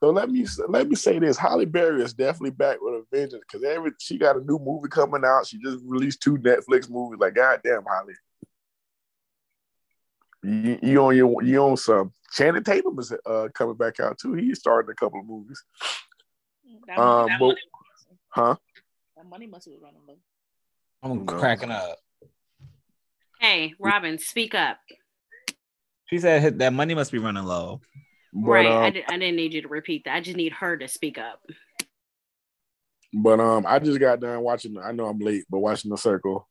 So let me let me say this: Halle Berry is definitely back with a vengeance because every she got a new movie coming out. She just released two Netflix movies. Like, goddamn, Halle, you, you on your you on some. Channing Tatum is uh, coming back out too. He's starting a couple of movies. That, Um, that but- money, Huh? that money must be running low. I'm No. cracking up. Hey, Robin, speak up. She said that money must be running low. But, right. um, I, did, I didn't need you to repeat that. I just need her to speak up. But um, I just got done watching. I know I'm late, but watching the Circle,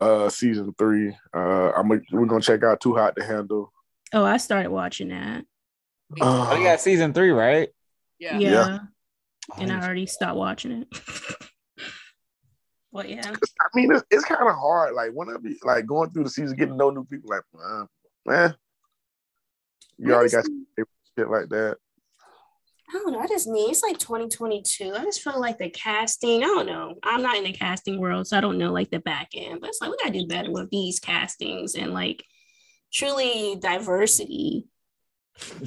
uh, season three. Uh, I'm we're gonna check out Too Hot to Handle. Oh, I started watching that. Oh, you got season three, right? Yeah. Yeah, Yeah. and I already stopped watching it. but yeah, I mean, it's, it's kind of hard. Like when I be like going through the season, getting to know new people. Like, uh, man, you already got shit like that. I don't know. I just need it's like 2022. I just feel like the casting. I don't know. I'm not in the casting world, so I don't know like the back end. But it's like we gotta do better with these castings and like truly diversity.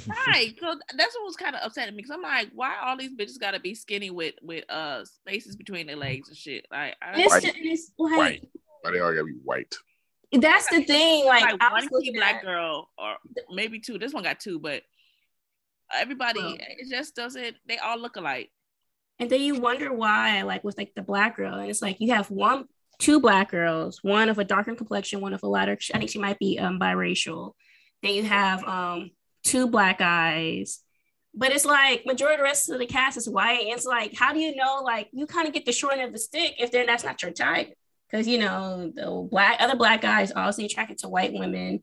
Right. So that's what was kind of upsetting me because I'm like, why all these bitches got to be skinny with with uh spaces between their legs and shit? Like, I, And it's, White. just, it's like White. Why they all gotta be white? That's the thing. Like, like, one key black at- girl or maybe two. This one got two, but everybody Well. it just doesn't. They all look alike. And then you wonder why, like with like the black girl, and it's like you have one, two black girls, one of a darker complexion, one of a lighter. I think she might be um biracial. Then you have um two black guys, but it's like majority of the rest of the cast is white. And it's like, how do you know? Like you kind of get the short end of the stick if then that's not your type, because you know the black other black guys obviously attracted to white women.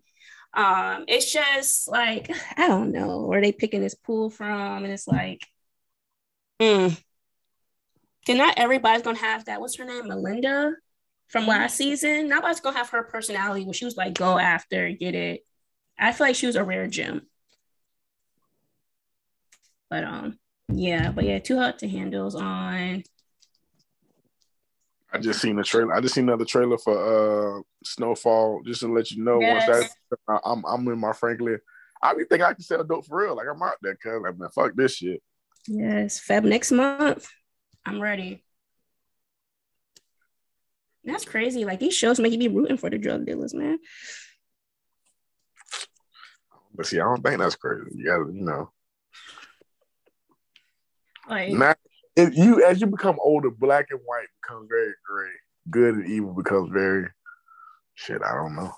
Um, it's just like I don't know where they picking this pool from, and it's like. mm. Then not everybody's gonna have that. What's her name? Melinda from last season. Nobody's gonna have her personality where she was like, go after, get it. I feel like she was a rare gem. But um, yeah, but yeah, too hot to handles on. I just seen the trailer. I just seen another trailer for uh Snowfall. Just to let you know, Yes. once that I'm I'm in my Franklin. I be think I can sell dope for real. Like I'm out there, cuz like man, fuck this shit. Yes, Feb next month. I'm ready. That's crazy. Like these shows make you be rooting for the drug dealers, man. But see, I don't think that's crazy. You gotta, you know. Like Now, if you as you become older, black and white becomes very gray. Good and evil becomes very shit. I don't know.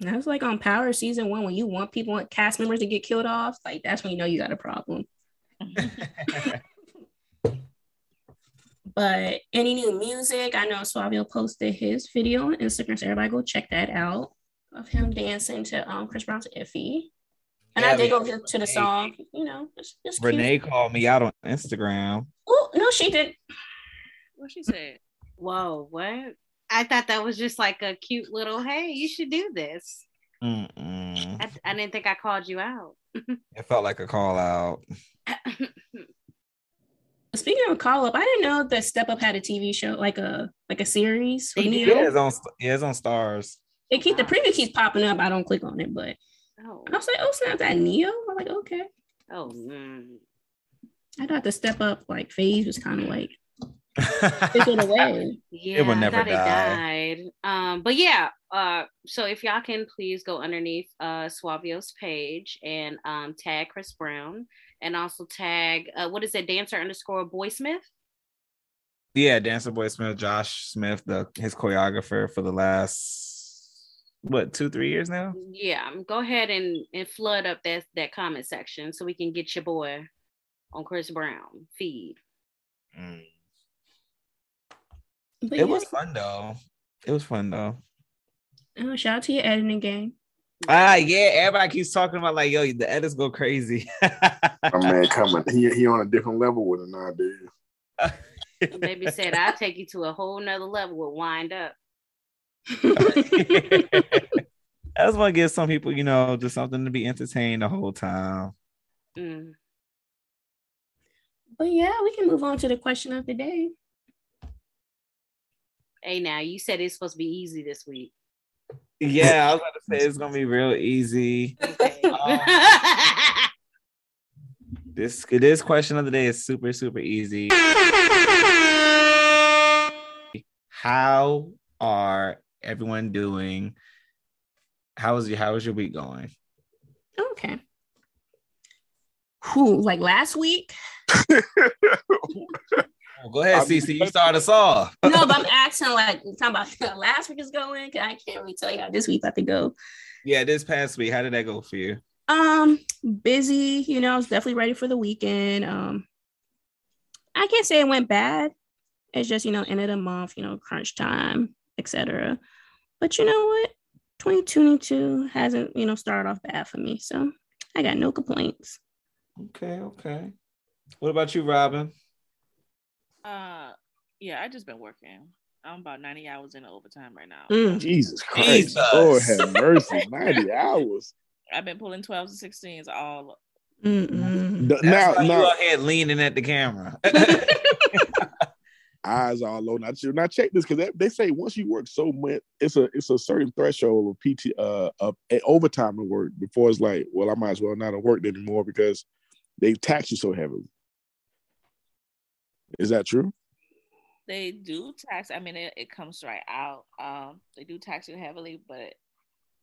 that's like on Power season one when you want people, cast members to get killed off. Like that's when you know you got a problem. But any new music, I know Suavio posted his video on Instagram, so everybody go check that out of him dancing to um Chris Brown's "Iffy." And I Yeah, did go man. to, to the song, you know, it's, it's cute. Renee called me out on Instagram. Oh no, she did. What she said? Whoa, what? I thought that was just like a cute little, hey, you should do this. I, I didn't think I called you out. It felt like a call out. Speaking of call up, I didn't know that Step Up had a TV show, like a like a series. They with do? Yeah, it's on. Yeah, it's on Starz. It keep the preview keeps popping up. I don't click on it, but oh, I was like, oh snap, that Ne-Yo. I'm like, okay. oh, mm. I thought the Step Up like phase was kind of like fizzled away. Yeah, will I never thought it die. died. Um, but yeah, uh, so if y'all can please go underneath uh Suavio's page and um tag Chris Brown and also tag uh what is it, dancer underscore boy Smith? yeah, Dancer Boy Smith, Josh Smith, the his choreographer for the last what two three years now. Yeah, um, go ahead and and flood up that that comment section so we can get your boy on Chris Brown feed. Mm. It yeah, was fun though. It was fun though. oh, shout out to your editing game. Ah, yeah. Everybody keeps talking about like, yo, the edits go crazy. My man coming. He he on a different level with it nowadays. Baby said I'll take you to a whole nother level with wind up. I just want to give some people, you know, just something to be entertained the whole time. Mm. But yeah, we can move on to the question of the day. Hey now, you said it's supposed to be easy this week. Yeah, I was about to say it's gonna be real easy. Okay. Um, This this question of the day is super super easy. How are everyone doing? How is your how is your week going? Okay. Who like last week? Oh, go ahead, I mean- Cece. You start us off. No, but I'm asking like talking about how last week is going. 'cause I can't really tell you how this week about to go. yeah, this past week, how did that go for you? Um, busy. You know, I was definitely ready for the weekend. Um, I can't say it went bad. It's just you know end of the month, you know, crunch time, etc. But you know what? 2022 hasn't you know started off bad for me, so I got no complaints. Okay, okay. What about you, Robin? Uh, yeah, I just been working. I'm about 90 hours in overtime right now. Mm. Jesus Christ. Jesus. Lord have mercy. 90 hours. I've been pulling 12s and 16s all. Mm-mm. That's Now, why you now out here leaning at the camera. eyes all low. Now, now check this because they, they say once you work so much, it's a it's a certain threshold of PT uh of overtime to work before it's like, well, I might as well not have worked anymore because they tax you so heavily. Is that true? They do tax. I mean, it, it comes right out. Um, they do tax you heavily, but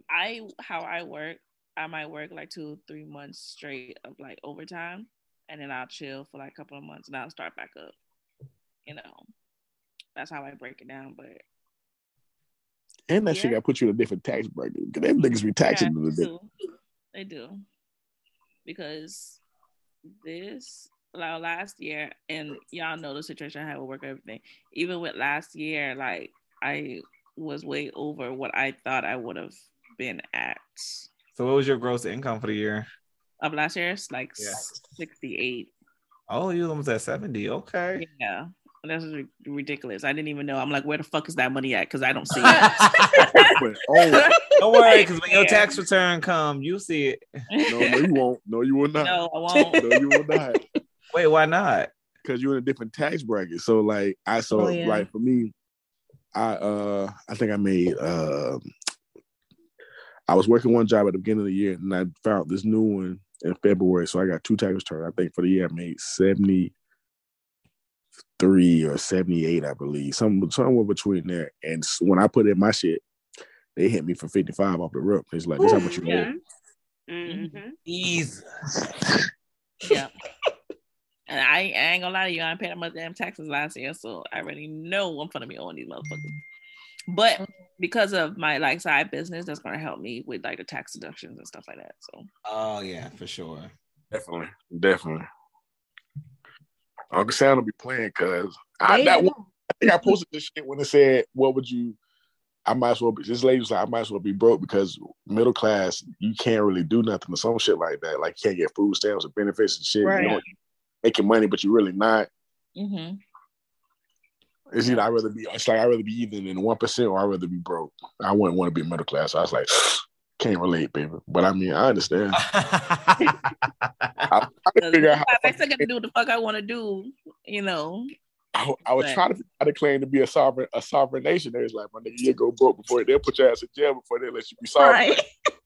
I how I work, I might work like two, three months straight of like overtime, and then I'll chill for like a couple of months, and I'll start back up. You know, that's how I break it down. But And that shit Yeah. got put you in a different tax bracket because them niggas be taxing Yeah, you a they bit. do. They do. Because this like last year, and y'all know the situation I had with work and everything. Even with last year, like I was way over what I thought I would have been at. so, what was your gross income for the year? Of last year, it's like Yeah. 68. Oh, you almost at 70. Okay. Yeah. That's ri- ridiculous. I didn't even know. I'm like, where the fuck is that money at? Because I don't see it. Oh Don't worry, because when your tax return come, you'll see it. no, no, you won't. No, you will not. no, I won't. No, you will not. Wait, why not? because you're in a different tax bracket. So like I saw Oh, yeah. like for me, I uh I think I made uh I was working one job at the beginning of the year and I found this new one in February. So I got two tax returns. I think for the year I made 73 or 78, I believe. Some somewhere between there. And when I put in my shit, they hit me for 55 off the rip. It's like this how much you Yeah. owe. Mhm. Jesus. Yeah. and I, I ain't gonna lie to you, I ain't paid that much damn taxes last year, so I already know I'm gonna be owing these motherfuckers. But because of my like side business, that's gonna help me with like the tax deductions and stuff like that. So Oh yeah, for sure. Definitely. Definitely. Uncle Sam will be playing because I They that one, I think I posted this shit when it said, "What would you?" I might as well be. This lady was like, "I might as well be broke because middle class, you can't really do nothing or some shit like that. Like, you can't get food stamps or benefits and shit. Right. You know, making money, but you're really not. hmm It's either I rather be. It's like I rather be even in one percent or I rather be broke. I wouldn't want to be middle class. So I was like, can't relate, baby. But I mean, I understand. I, I can figure out how. I still got to do what the fuck I want to do, you know. I, I was But- trying to figure out how to claim to be a sovereign a sovereign nation. They was like, my nigga, you go broke before they'll put your ass in jail before they let you be sovereign. Right.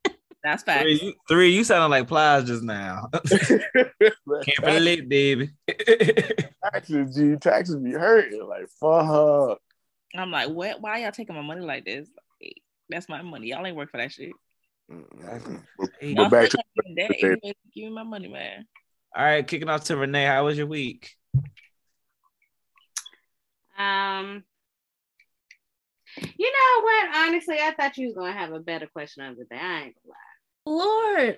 That's fact. Three, you, three, you sounding like Plies just now. Can't relate, baby. taxes, G, taxes be hurting. Like, fuck. I'm like, what? Why y'all taking my money like this? Like, that's my money. Y'all ain't work for that shit. But back to got me in debt. okay. Give me- my money, man. All right, kicking off to Renee. How was your week? Um, you know what? Honestly, I thought you was gonna have a better question of the day. I ain't gonna lie. Lord.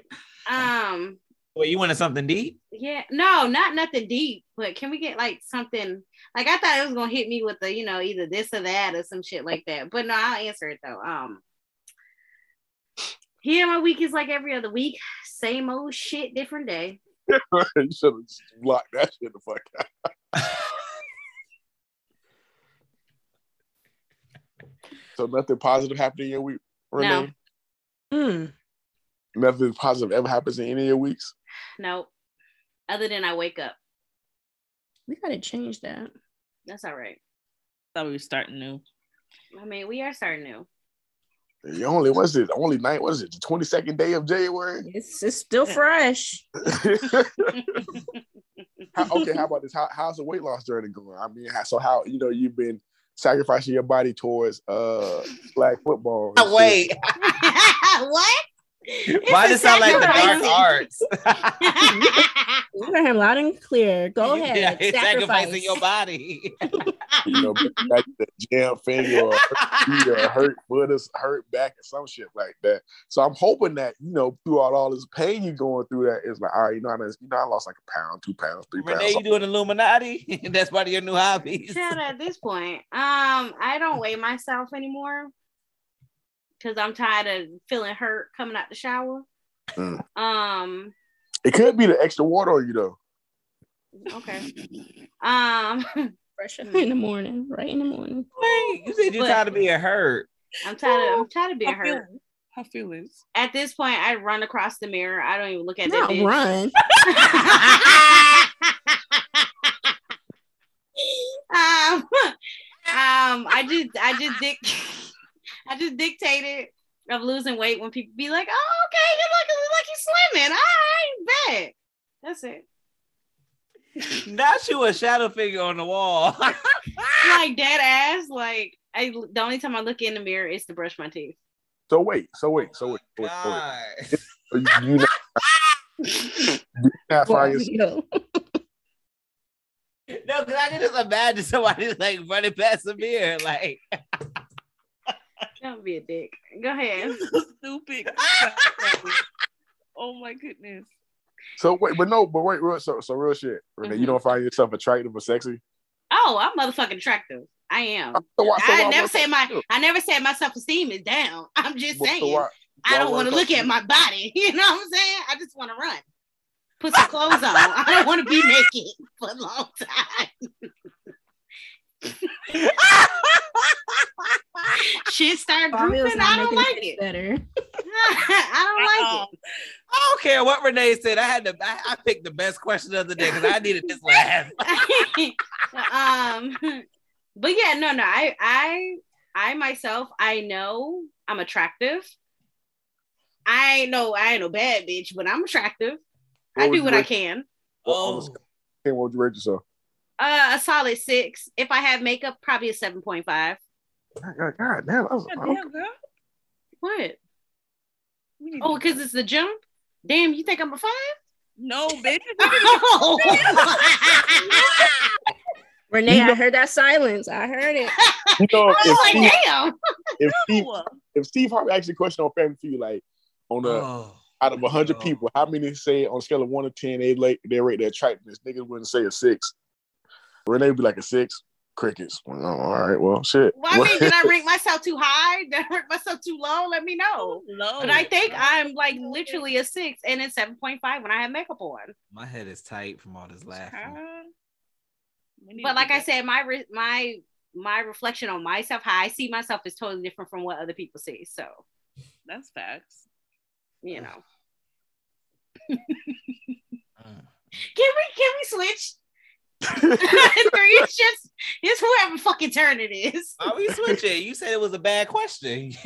Um, Wait, you wanted something deep? yeah, no, not nothing deep, but can we get like something? Like I thought it was gonna hit me with the, you know, either this or that or some shit like that. But no, I'll answer it though. Um, here my week is like every other week, same old shit, different day. you should have just blocked that shit the fuck out. So nothing positive happened in your week, Renee? Hmm. Nothing positive ever happens in any of your weeks? Nope. Other than I wake up, We gotta change that. that's all right. Thought we were starting new. I mean, we are starting new. You only what's it? Only night. What is it? The twenty second day of January. It's it's still fresh. How, okay, how about this? How, how's the weight loss journey going? I mean, how, so how you know you've been sacrificing your body towards uh flag football? and shit. Wait, what? why does it sound like the dark arts? We heard him loud and clear. Go ahead. Yeah, sacrifice. sacrificing your body. You know, like the jam finger or hurt knee or hurt foot or hurt back or some shit like that. So I'm hoping that you know throughout all this pain you're going through, that it's like, all right, you know, I, you know, I lost like a pound, two pounds, three pounds. Renee, you doing Illuminati? That's part of your new hobbies. Chad, at this point, um, I don't weigh myself anymore because I'm tired of feeling hurt coming out the shower. Mm. Um, It could be the extra water on you though. okay. Um, Fresh in the morning, right in the morning. Wait, you said you're But- tired of being hurt. I'm tired. Of, I'm tired of being How hurt. feelings? How feelings? At this point, I run across the mirror. I don't even look at Not that bitch. run. um, um, I just, I just dic, I just dictated of losing weight when people be like, "Oh, okay, you look like you're slimming." All right, bet. That's it. Not you a shadow figure on the wall. Like dead ass. Like I, the only time I look in the mirror is to brush my teeth. So wait, so wait, so wait, oh so wait. So wait. You, you not, you not find yourself, No, because I can just imagine somebody like running past the mirror, like Don't be a dick. Go ahead. Stupid. oh my goodness. So wait, but no, but wait, real, so so real shit. Renee, you Mhm. don't find yourself attractive or sexy? Oh, I'm motherfucking attractive. I am. So why, so I never said my I never said my self esteem is down. I'm just so saying why- I don't want to look at my body. You know what I'm saying? I just want to run. Put some clothes on. I don't want to be naked for a long time. Shit start Bobby was I don't like it it. better. I don't like it. I don't care what Renee said. I had to. I, I picked the best question of the day because I needed this laugh. um, but yeah, no, no. I, I, I myself, I know I'm attractive. I ain't no, I ain't no bad bitch, but I'm attractive. What I do what I can. on the scale of 10, what would you rate yourself? Uh, a solid six. If I have makeup, probably a seven point five. God, God, God damn, I was, God damn, girl. What? Oh, because it's the jump. Damn, you think I'm a five? no, bitch. Oh. Renee, You know- I heard that silence. I heard it. You know, I if was like, Steve, damn. if Steve, if Steve Harvey asked a question on Family Feud, like on a Oh, out of hundred people, how many say on a scale of one to ten they like they rate their attractiveness? Niggas wouldn't say a six. Renee would be like a six. Crickets. Well, oh, all right, well, shit. Well, I mean, did I rank myself too high? Did I rank myself too low? Let me know. Low. But I think I'm like literally a six and it's 7.5 when I have makeup on. my head is tight from all this laughing. Child. We need But like I said, my re- my my reflection on myself, how I see myself, is totally different from what other people see. So. That's facts. you know, Mm. can we can we switch? it's just it's whoever fucking turn it is. Why we switching? You said it was a bad question.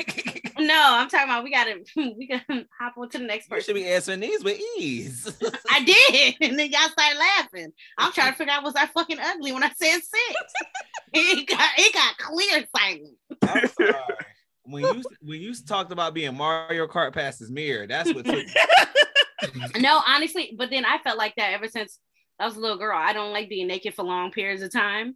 No, I'm talking about we gotta we gotta hop on to the next person. you should be answering these with ease. I did, and then y'all started laughing. I'm trying to figure out was I fucking ugly when I said six. it got it got clear silent. I'm sorry. When you when you talked about being Mario Kart past his mirror, that's what took. No, honestly, but then I felt like that ever since I was a little girl. I don't like being naked for long periods of time.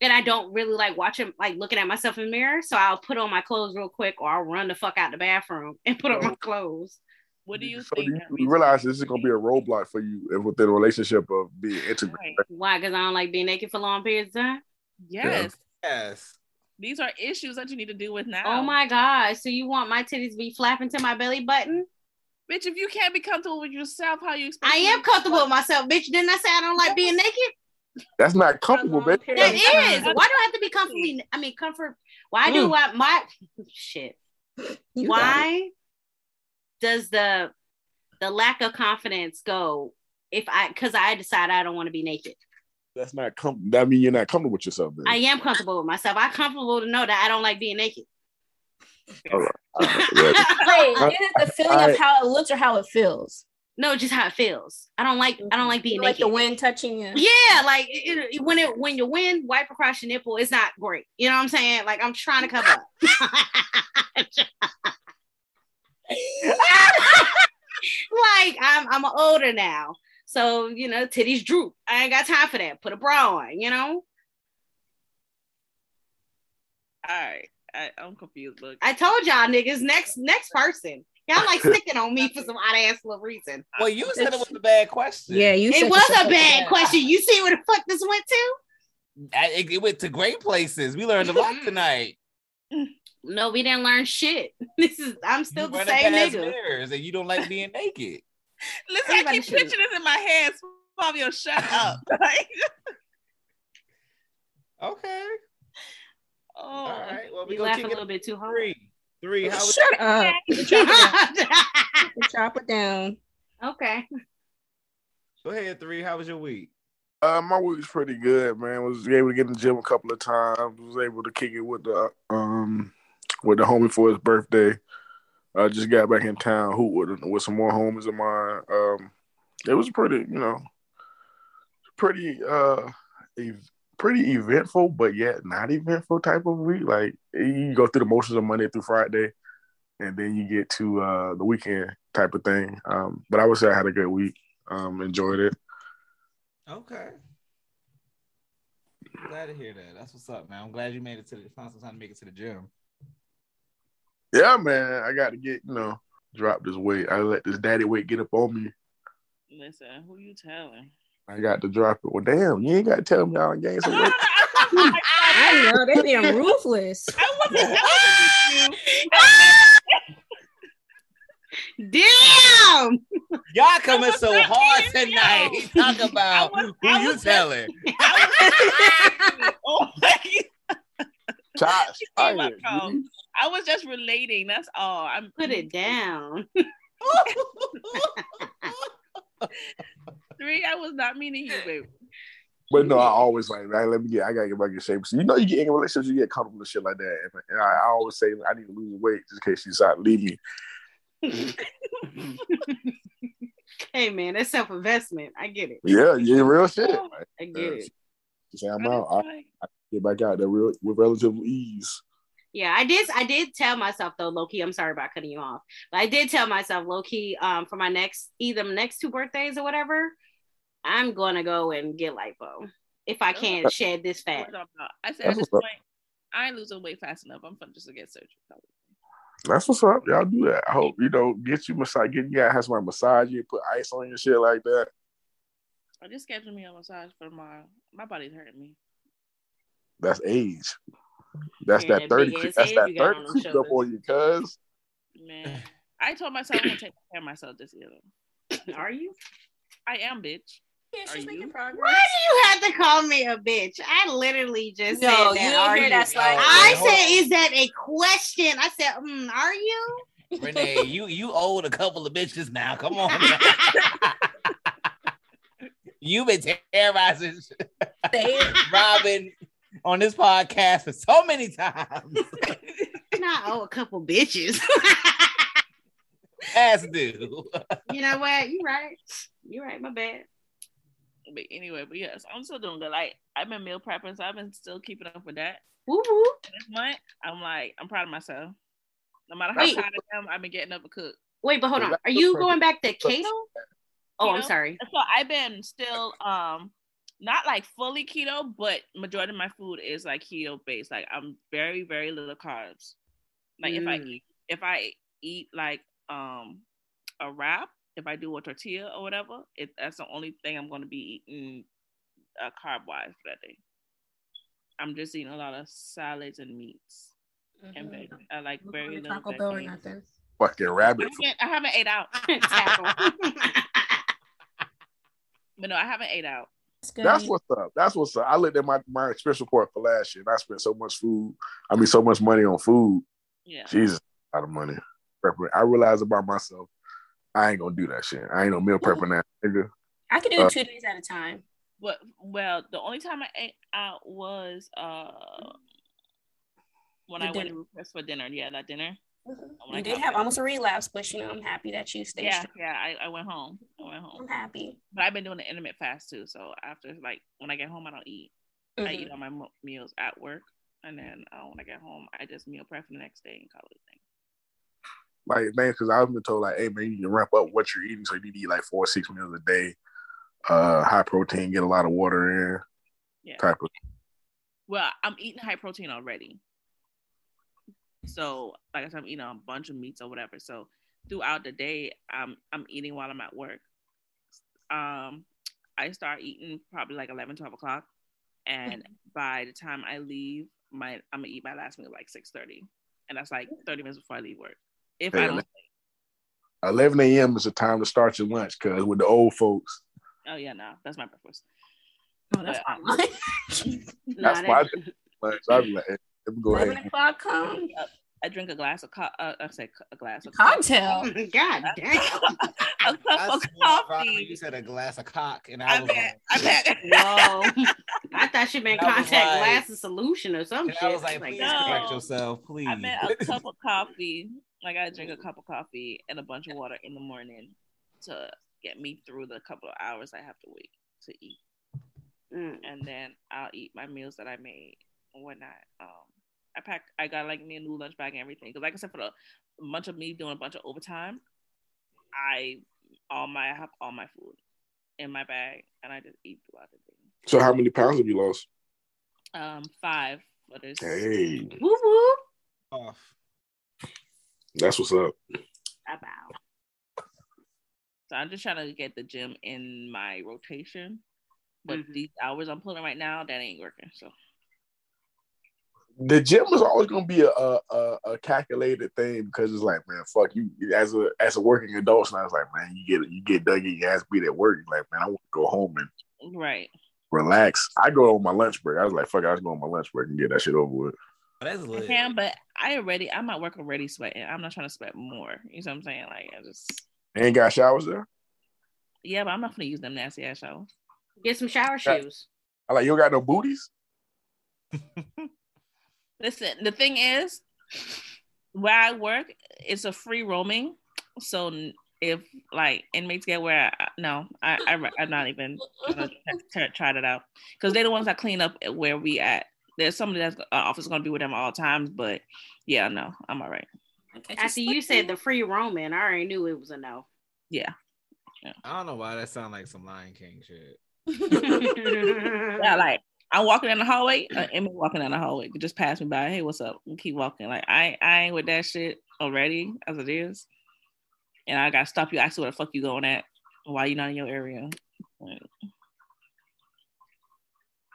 And I don't really like watching, like looking at myself in the mirror. So I'll put on my clothes real quick or I'll run the fuck out the bathroom and put on my clothes. What do you so think? do you, you realize this is gonna be a roadblock for you if within a relationship of being intimate? Right. Why? Because I don't like being naked for long periods of time. Yes. yes. These are issues that you need to deal with now. Oh my God. So you want my titties to be flapping to my belly button? Bitch, if you can't be comfortable with yourself, how you expect I am comfortable with myself, bitch. Didn't I say I don't like being naked? That's not comfortable, bitch. period That of is. Why do I have to be comfortable? I mean, comfort. Why do mm. I my shit? You. Why does the the lack of confidence go if I because I decide I don't want to be naked? That's not com- that mean you're not comfortable with yourself. Then. I am comfortable with myself. I'm comfortable to know that I don't like being naked. All right. All right. Yeah. Wait, is it the feeling I- of how it looks or how it feels? No, just how it feels. I don't like I don't like being You like naked. the wind touching you. Yeah, like it, it- when it when your wind wipe across your nipple, it's not great. You know what I'm saying? Like I'm trying to cover up. like I'm I'm older now, so you know titties droop. I ain't got time for that. Put a bra on. You know. All right. I, I'm confused. Look. I told y'all niggas next next person. Y'all like sticking on me for some odd ass little reason. Well, you said it was a bad question. Yeah, you. It said was a bad that. question. You see where the fuck this went to? I- it, it went to great places. We learned a lot tonight. No, we didn't learn shit. This is I'm still You the running same past nigga. mirrors and you don't like being naked. Listen, I keep should. picturing this in my head. Fabio, shut up. Okay. Oh, All right. Well, we You gonna laugh a little bit too hard. three. Three. How was Shut up. Chop it down. Chop it down. okay. Go ahead, three. How was your week? Uh, my week was pretty good, man. Was able to get in the gym a couple of times. Was able to kick it with the um with the homie for his birthday. I just got back in town, hoot with with some more homies of mine. Um, it was pretty, you know, pretty uh, ev- pretty eventful, but yet not eventful type of week. Like you go through the motions of Monday through Friday, and then you get to uh the weekend type of thing. Um, but I would say I had a good week. Um, enjoyed it. Okay. Glad to hear that. That's what's up, man. I'm glad you made it to the found some time to make it to the gym. Yeah, man. I got to get, you know, drop this weight. I let this daddy weight get up on me. listen, who you telling? I got to drop it. Well, damn, you ain't got to tell me I gained some weight. I know they being ruthless. I wasn't, I wasn't Damn. Y'all coming so hard tonight. yo. Talk about was- who I you was- telling. oh my Shots my fired, God. Mm-hmm. I was just relating. That's all. I'm Put it down. Three, I was not meaning you, baby. But no, I always like, man, let me get, I gotta get back in shape. So you know, you get in relationships, you get comfortable and shit like that. And, and I, I always say, I need to lose weight just in case she decide to leave me. hey man, that's self investment. I get it. Yeah, yeah, real shit. Like, I get it. she say, I'm out. I didn't get back out there real, with relative ease. Yeah, I did. I did tell myself though, low key. I'm sorry about cutting you off, but I did tell myself, low key, um, for my next either next two birthdays or whatever, I'm gonna go and get lipo if I oh. can't uh, shed this fat. I said at this what's up. point, I ain't losing weight fast enough. I'm fun just to get surgery. That's what's up. Y'all do that. I hope you know, get you massage, get you gotta have somebody massage you, put ice on your shit like that. I just scheduled me a massage for my My body's hurting me. That's age. That's Yeah, that that 30 big that's that 30 on them up on you, cuz. Man, I told myself I'm gonna take care of myself this year. Are you? I am, bitch. Yeah, Are she's you? making progress. Why do you have to call me a bitch? I literally just No, said you that. didn't hear that slide. I said, on. is that a question? I said, mm, are you? Renee, you you owed a couple of bitches now. Come on. You've been terrorizing Say. Robin on this podcast for so many times. Not oh, a couple bitches. As do. you know what? You're right. You're right. My bad. But anyway, but yes, I'm still doing good. Like I've been meal prepping, so I've been still keeping up with that. Woo woo. This month, I'm like, I'm proud of myself. No matter how Wait. tired I am, I've been getting up and cook. Wait, but hold on. Are you going back to keto? Oh, I'm sorry. So I've been still um not like fully keto, but majority of my food is like keto based. Like I'm very, very little carbs. Like if I Mm. eat if I eat like um a wrap, if I do a tortilla or whatever, it that's the only thing I'm gonna be eating uh, carb wise for that day. I'm just eating a lot of salads and meats and veg. I like Look very little Taco Bell or nothing. Fucking I rabbit. haven't, I haven't ate out, Tackle. but no, I haven't ate out. That's what's up. That's what's up. I looked at my, my expense report for last year and I spent so much food. I mean so much money on food. Yeah. Jesus, a lot of money. I realized about myself, I ain't gonna do that shit. I ain't no meal prepping that nigga. I could do Uh, two days at a time. But well, the only time I ate out was uh when The I went to request for dinner. Yeah, that dinner. when I You did have back. almost a relapse, but you know, I'm happy that you stayed Yeah, strong. yeah. I, I went home. I went home. I'm happy. But I've been doing the intermittent fast too. So after like when I get home, I don't eat. I Mhm. eat all my meals at work, and then uh, when I get home, I just meal prep for the next day and call it a thing. Like man, because I've been told like, hey man, you need to ramp up what you're eating, so you need to eat like four or six meals a day. Uh, high protein, get a lot of water in. Yeah. Type of Well, I'm eating high protein already. So, like I said, I'm eating a bunch of meats or whatever. So, throughout the day, I'm I'm eating while I'm at work. Um, I start eating probably like 11, 12 o'clock, and by the time I leave, my I'm gonna eat my last meal like 6:30, and that's like 30 minutes before I leave work. If I don't, 11 a.m. is the time to start your lunch, cause with the old folks, oh yeah, no, that's my breakfast. Oh, that's But- my lunch. Nah, That's that- why lunch. I'd be like, hey, let me go ahead. Eleven o'clock come. I drink a glass of co- uh, I say a glass of Cocktail. God damn. a cup I of coffee. You said a glass of cock, and I I was bet. like, I bet. Whoa. I thought she meant That was contact like- glass solution or some and shit. I was like, please no. correct yourself, please. I meant a cup of coffee. Like I drink a cup of coffee and a bunch of water in the morning to get me through the couple of hours I have to wait to eat, Mm. and then I'll eat my meals that I made and whatnot. Um, I pack. I got like me a new lunch bag and everything because, like I said, for the a bunch of me doing a bunch of overtime, I all my I have all my food in my bag and I just eat throughout the day. So how many pounds have you lost? Um, five. But there's Hey, Woo woo. Off. That's what's up. About. So I'm just trying to get the gym in my rotation. But Mhm. these hours I'm pulling right now, that ain't working. So The gym is always gonna be a, a a a calculated thing because it's like, man, fuck you. As a as a working adult, and I was like, man, you get you get done getting your ass beat at work. You're like, man, I want to go home and right. relax. I go on my lunch break. I was like, fuck, it, I was going on my lunch break and get that shit over with. Oh, that's I can, but I already I'm at work already sweating. I'm not trying to sweat more. You know what I'm saying? Like I just Ain't got showers there. Yeah, but I'm not gonna use them nasty ass showers. Get some shower Yeah. shoes. I like you don't got no booties. Listen, the thing is, where I work, it's a free roaming. So if like inmates get where, I, no, I, I I'm not even gonna try, try that out because they're the ones that clean up where we at. There's somebody that's uh, office gonna be with them all times, but yeah, no, I'm all right. Okay, After you said the free roaming, I already knew it was a no. Yeah, I don't know why that sounds like some Lion King shit. yeah, like I'm walking down the hallway, uh, Emma walking down the hallway, just pass me by. Hey, what's up? And keep walking. Like I, I ain't with that shit already as it is, and I gotta stop you. Ask you where the fuck you going at? Why you not in your area? Like,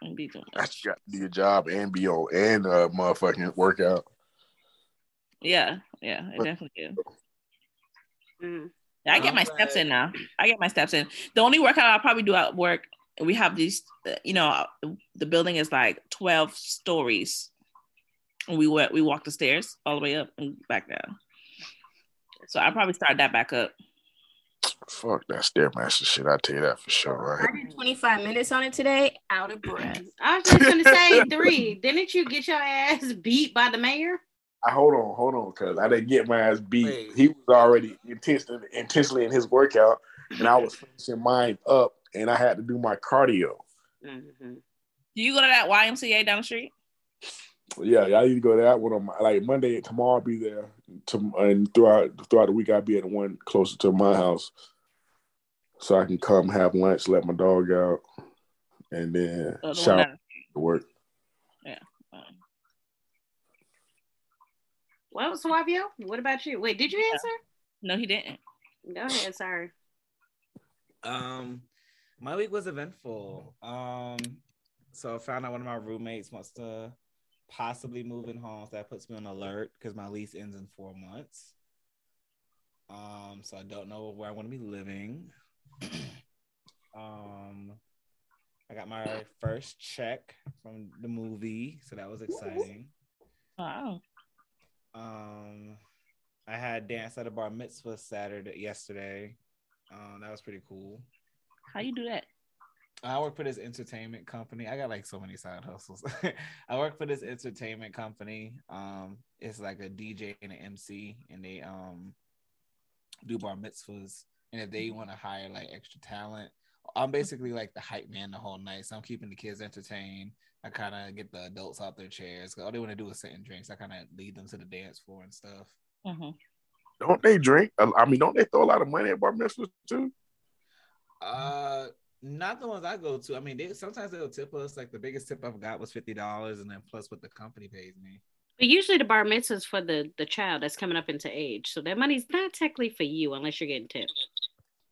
and be doing that. That's you got to do your job and be on and uh motherfucking workout. Yeah, yeah, it definitely is. Mm. I get my steps in now. I get my steps in. The only workout I'll probably do at work, we have these, uh, you know, the building is like 12 stories. And we went, we walked the stairs all the way up and back down. So I probably start that back up. Fuck that stairmaster shit. I tell you that for sure, right? I did 25 minutes on it today, out of breath. I was just gonna say three. Didn't you get your ass beat by the mayor? I hold on, hold on, cause I didn't get my ass beat. Wait. He was already intentionally intentionally in his workout, and I was finishing mine up, and I had to do my cardio. Mhm. Do you go to that YMCA down the street? Yeah, I need to go to that one on my like Monday. Tomorrow I'll be there, to, and throughout throughout the week I'll be at one closer to my house, so I can come have lunch, let my dog out, and then the shower to work. Yeah. Well, Suavio, what about you? Wait, did you answer? no, he didn't. Go ahead, sorry. Um, my week was eventful. Um, so I found out one of my roommates wants to possibly move in home. So that puts me on alert because my lease ends in four months. Um, so I don't know where I want to be living. um, I got my first check from the movie, so that was exciting. Wow. Um, I had dance at a bar mitzvah Saturday yesterday. Um, that was pretty cool. How you do that? I work for this entertainment company. I got like so many side hustles. I work for this entertainment company. Um, it's like a DJ and an MC, and they um do bar mitzvahs. And if they want to hire like extra talent, I'm basically like the hype man the whole night. So I'm keeping the kids entertained. I kind of get the adults out their chairs. All they want to do is sit and drinks. I kind of lead them to the dance floor and stuff. Mhm. Don't they drink? I mean, don't they throw a lot of money at bar mitzvahs too? Uh, not the ones I go to. I mean, they sometimes they'll tip us. Like the biggest tip I've got was fifty dollars, and then plus what the company pays me. But usually the bar mitzvah is for the the child that's coming up into age, so that money's not technically for you unless you're getting tipped.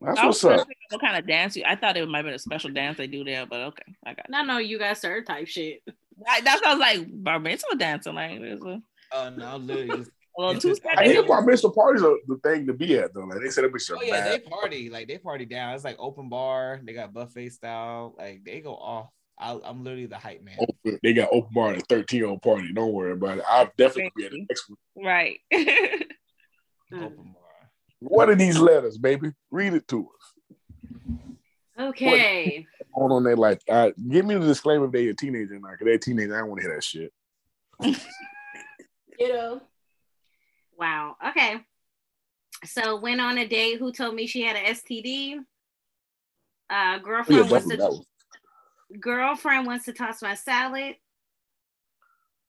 That's what's up. What kind of dance? You, I thought it might have been a special dance they do there, but okay, I got. No, no, you got served type shit. I, that sounds like bar mitzvah dancing. Like there's a, Oh uh, no, literally. Just, a little It's two. I hear bar mitzvah parties are the thing to be at though. Like they said, it be so oh yeah, they party like they party down. It's like open bar. They got buffet style. Like they go off. I, I'm literally the hype man. Open, they got open bar at a 13 year old party. Don't worry about it. I'll definitely be at the next one. Right. Open bar. What are these letters, baby? Read it to us. Okay. Going on there, like, uh, give me the disclaimer if they're a teenager now, because they're a teenager. I don't want to hear that shit. You know, Wow. Okay. So went on a date. Who told me she had an STD? Uh, Oh, yeah, girlfriend wants to that girlfriend wants to toss my salad.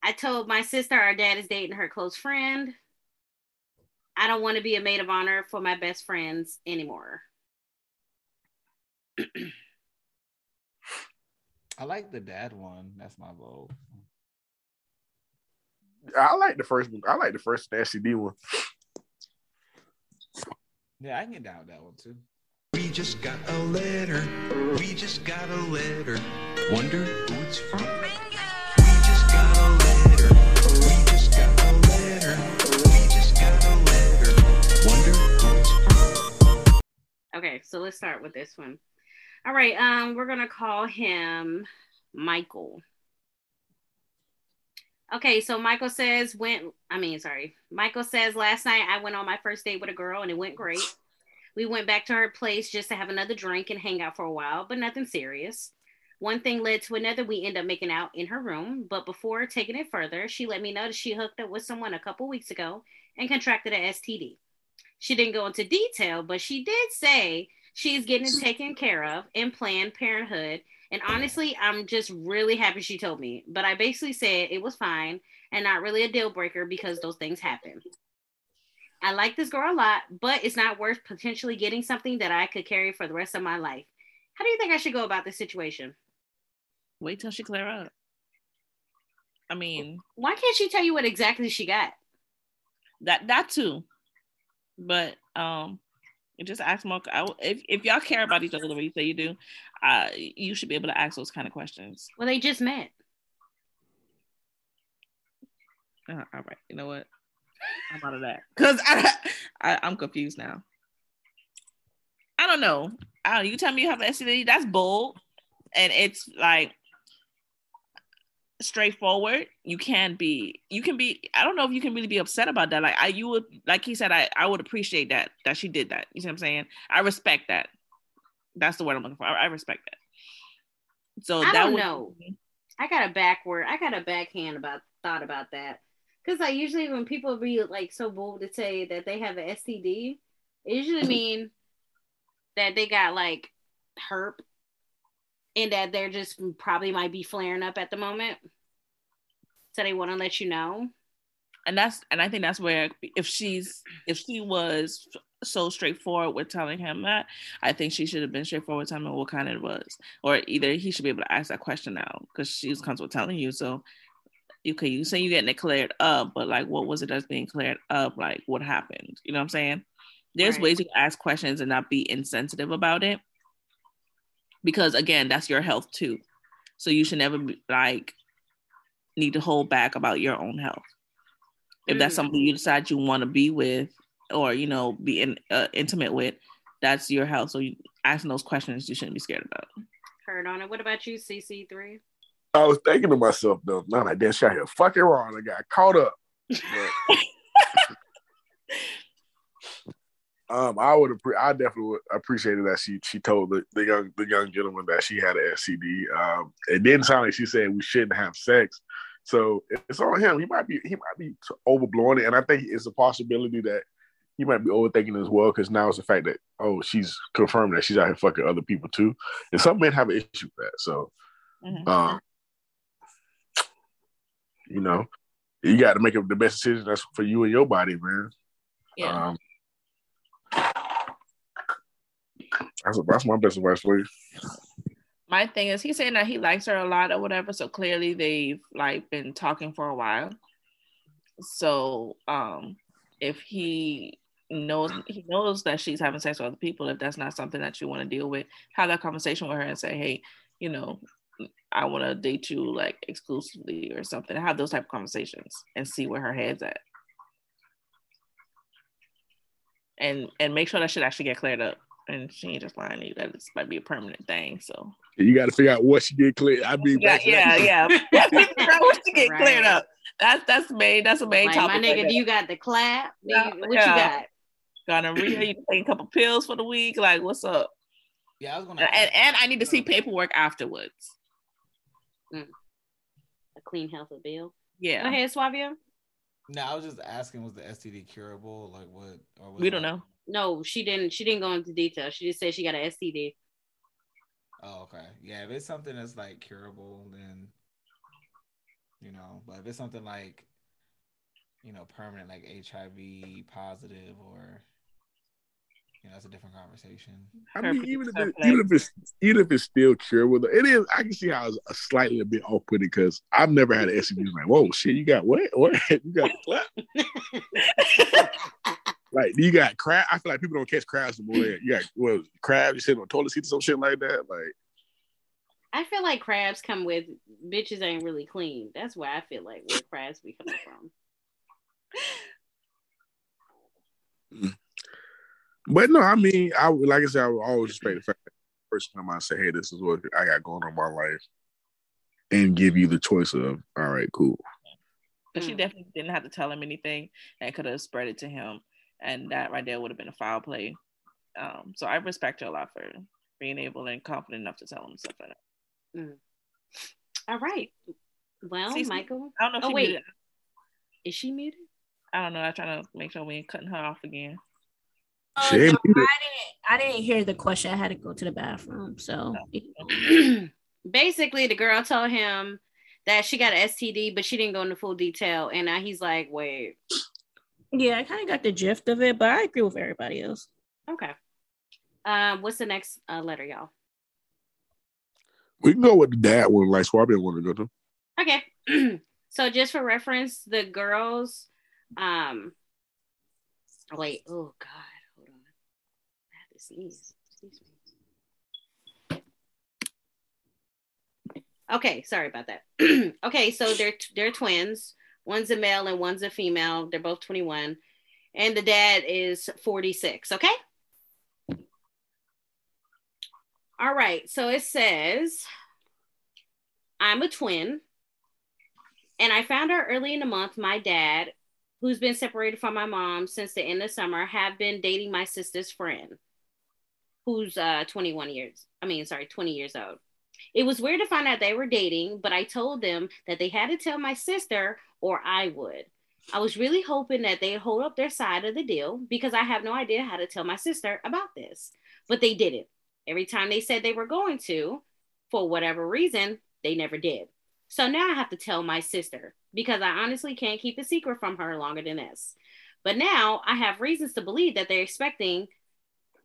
I told my sister our dad is dating her close friend. I don't want to be a maid of honor for my best friends anymore. I like the dad one. That's my vote. I like the first one. I like the first STD one. Yeah, I can get down with that one too. We just got a letter. We just got a letter. Wonder who it's from. Okay, so let's start with this one. All right, um, we're gonna call him Michael. Okay, so Michael says went. I mean, sorry, Michael says last night I went on my first date with a girl and it went great. We went back to her place just to have another drink and hang out for a while, but nothing serious. One thing led to another. We end up making out in her room, but before taking it further, she let me know that she hooked up with someone a couple weeks ago and contracted an STD. She didn't go into detail, but she did say she's getting taken care of in Planned Parenthood. And honestly, I'm just really happy she told me. But I basically said it was fine and not really a deal breaker because those things happen. I like this girl a lot, but it's not worth potentially getting something that I could carry for the rest of my life. How do you think I should go about this situation? Wait till she clear up. I mean, Why can't she tell you what exactly she got? that that too, but um, just ask more. I, if if y'all care about each other the way you say you do, uh, you should be able to ask those kind of questions. Well, they just met. Uh, all right, you know what? I'm out of that because I, I I'm confused now. I don't know. I don't, you tell me you have an STD. That's bold, and it's like straightforward. You can be. You can be. I don't know if you can really be upset about that. Like I, you would, like he said, I I would appreciate that that she did that. You see what I'm saying? I respect that. That's the word I'm looking for. I, I respect that. So I that don't would, know. I got a backward. I got a backhand about thought about that because like usually when people be like so bold to say that they have an STD, it usually mean that they got like herp and that they're just probably might be flaring up at the moment. So they want to let you know. and that's and I think that's where if she's if she was so straightforward with telling him that, I think she should have been straightforward telling him what kind it was, or either he should be able to ask that question now because she was comfortable telling you. So, you okay, you say you're getting it cleared up, but like, what was it that's being cleared up? Like, what happened? You know what I'm saying? There's Right. ways you can ask questions and not be insensitive about it, because again, that's your health too. So you should never be like need to hold back about your own health if that's something you decide you want to be with or you know be in, uh, intimate with that's your health so you asking those questions you shouldn't be scared about Heard on it. What about you, CC3? I was thinking to myself though, man, I did shot here fucking wrong. I got caught up. But- um, I would appre- I definitely would appreciated that she she told the, the young the young gentleman that she had an STD. Um, it didn't sound like she said we shouldn't have sex. So it's on him. He might be he might be overblowing it, and I think it's a possibility that he might be overthinking it as well. Because now it's the fact that oh she's confirmed that she's out here fucking other people too, and some men have an issue with that. So Mhm. um, you know, you got to make up the best decision that's for you and your body, man. yeah Um, that's, that's my best advice for you. my thing is he's saying that he likes her a lot or whatever so clearly they've like been talking for a while. So um if he knows he knows that she's having sex with other people if that's not something that you want to deal with have that conversation with her and say hey you know i want to date you like exclusively or something. Have those type of conversations and see where her head's at. And and make sure that shit actually get cleared up and she ain't just lying to you that this might be a permanent thing so You got to figure out what she did clear. I mean, yeah, back yeah, yeah. Figure out what to get Right. cleared up. That's that's main. That's a main Like, my topic. nigga, right do you got the clap? Yeah, what yeah. you got? there. gonorrhea? You taking a couple pills for the week? Like, what's up? Yeah, I was gonna. And, and, and I need to see paperwork afterwards. Mm. A clean, healthy bill. Go Yeah, ahead, Suavio. No, I was just asking, was the STD curable? Like what? Or was we don't know. No, she didn't. She didn't go into detail. She just said she got an STD. Oh, okay. Yeah, if it's something that's like curable, then you know. But if it's something like, you know, permanent, like HIV positive, or you know, that's a different conversation. I mean, even if, it, even if it's even if it's still curable, it is. I can see how it's a slightly a bit off putting because I've never had an STD. Like, whoa, shit, you got what? What? You got clap? Like, you got crab? I feel like people don't catch crabs anymore. You got well, crabs. You sitting on toilet seats or some shit like that. Like, I feel like crabs come with bitches ain't really clean. That's where I feel like where crabs be coming from. but no, I mean, I like I said, I would always respect the fact that the first time I say, hey, this is what I got going on in my life, and give you the choice of, all right, cool. But she Mm. definitely didn't have to tell him anything and could have spread it to him. And that right there would have been a foul play. Um, so I respect her a lot for being able and confident enough to tell him stuff like that. All right. Well, Cece? Michael, I don't know if Oh, she wait. muted. is she muted? I don't know. I'm trying to make sure we ain't cutting her off again. Oh, no. I didn't. I didn't hear the question. I had to go to the bathroom. So Basically, the girl told him that she got an STD, but she didn't go into full detail. And now he's like, wait, yeah, I kind of got the gist of it, but I agree with everybody else. okay. Um, what's the next uh, letter, y'all? We can go with the dad one, like Swab didn't want to go to. Okay. so just for reference, the girls, um, wait, oh God, hold on. I have to sneeze. Excuse me. Okay, sorry about that. okay, so they're they're twins. One's a male and one's a female. They're both 21. And the dad is 46, okay? All right, so it says I'm a twin. And I found out early in the month my dad, who's been separated from my mom since the end of summer, have been dating my sister's friend, who's uh 21 years. I mean, sorry, 20 years old. It was weird to find out they were dating, but I told them that they had to tell my sister or I would. I was really hoping that they'd hold up their side of the deal because I have no idea how to tell my sister about this. But they didn't. Every time they said they were going to, for whatever reason, they never did. So now I have to tell my sister because I honestly can't keep a secret from her longer than this. But now I have reasons to believe that they're expecting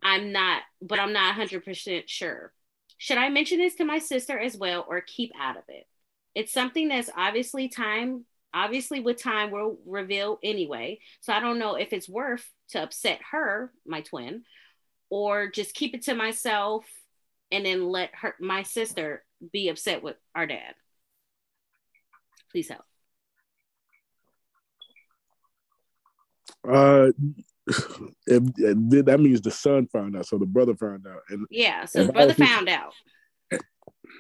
I'm not, but I'm not 100% sure. Should I mention this to my sister as well or keep out of it? It's something that's obviously time, obviously with time will reveal anyway. So I don't know if it's worth to upset her, my twin, or just keep it to myself and then let her, my sister, be upset with our dad. Please help. Uh, if, if- that means the son found out, so the brother found out. And Yeah. So the brother found out.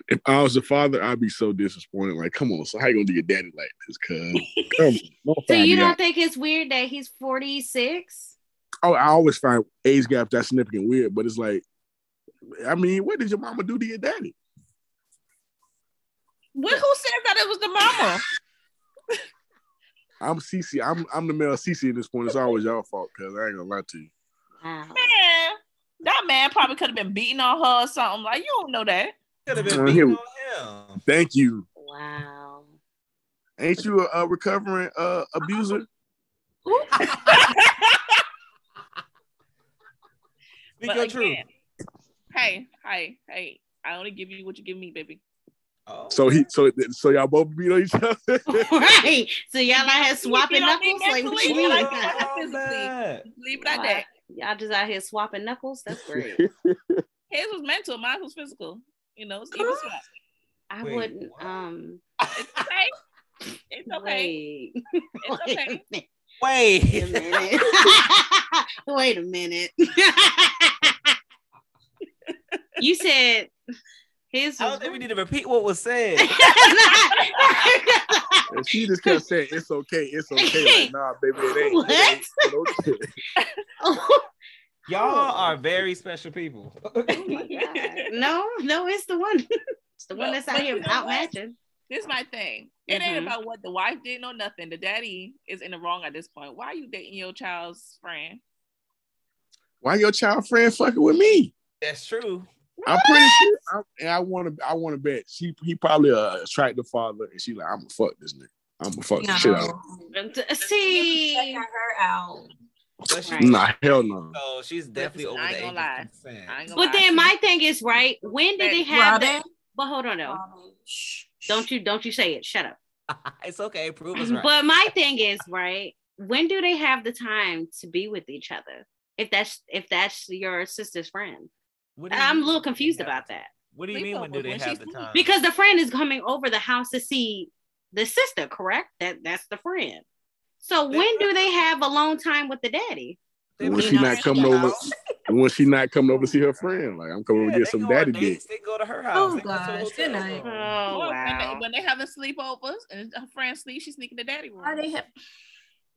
If I was the father, I'd be so disappointed. Like, come on, so how you gonna do your daddy like this? Cause come on, So you don't out. think it's weird that he's 46? Oh, I always find age gap that significant weird, but it's like, I mean, what did your mama do to your daddy? Well, who said that it was the mama? I'm CC. I'm I'm the male CC at this point. It's always your fault, cause I ain't gonna lie to you. Man, that man probably could have been beating on her or something. Like you don't know that. Could have been beating on him. Thank you. Wow. Ain't you a, a recovering uh, abuser? Speak But your truth. Hey, hey, hey! I only give you what you give me, baby. Oh. So he so so y'all both beat on each other. right. So y'all out here You swapping beat on knuckles? Like what you mean? like- Oh, physically. Leave it at Wow. that. Y'all just out here swapping knuckles? That's great. His was mental, mine was physical. You know, it's even swap. I Wait, wouldn't what? um It's okay. It's okay. wait. It's Wait okay. a minute. Wait. Wait a minute. you said his I was don't think we need to repeat what was said. and she just kept saying, "It's okay, it's okay." Like, nah, baby, it ain't. What? It ain't. It okay. Y'all are very special people. Oh. No, no, it's the one. It's the one But- that's out here you know matching. This is my thing. It ain't Mhm. about what the wife did, no nothing. The daddy is in the wrong at this point. Why are you dating your child's friend? Why your child friend fucking with me? That's true. I'm pretty sure. I'm, and I want to. I want to bet she. He probably uh, attracted the father, and she like, I'm gonna fuck this nigga. I'm gonna fuck the shit out. of him. See, her out. But she, Nah, hell no. so she's definitely over I the ain't age gonna lie. of consent. I ain't gonna but lie. then my thing is right. When did they have? Robin. that? But hold on, though. Shh, Don't you don't you say it. Shut up. it's okay. Prove us right. But my thing is right. When do they have the time to be with each other? If that's if that's your sister's friend, What do you I'm a mean little when they confused have- about that What do you mean? When do Sleepover, they when have she's the sleep. time? because the friend is coming over the house to see the sister. Correct? That that's the friend. So They- when do they have alone time with the daddy? When she not coming over, when she not coming over to see her friend, like I'm coming over to get some daddy dick. dates, They go to her house. Oh, They go a gosh, hotel good night. Oh Well, when, they, wow. when they having sleepovers and her friend sleep, she's sneaking the daddy room. Why they have?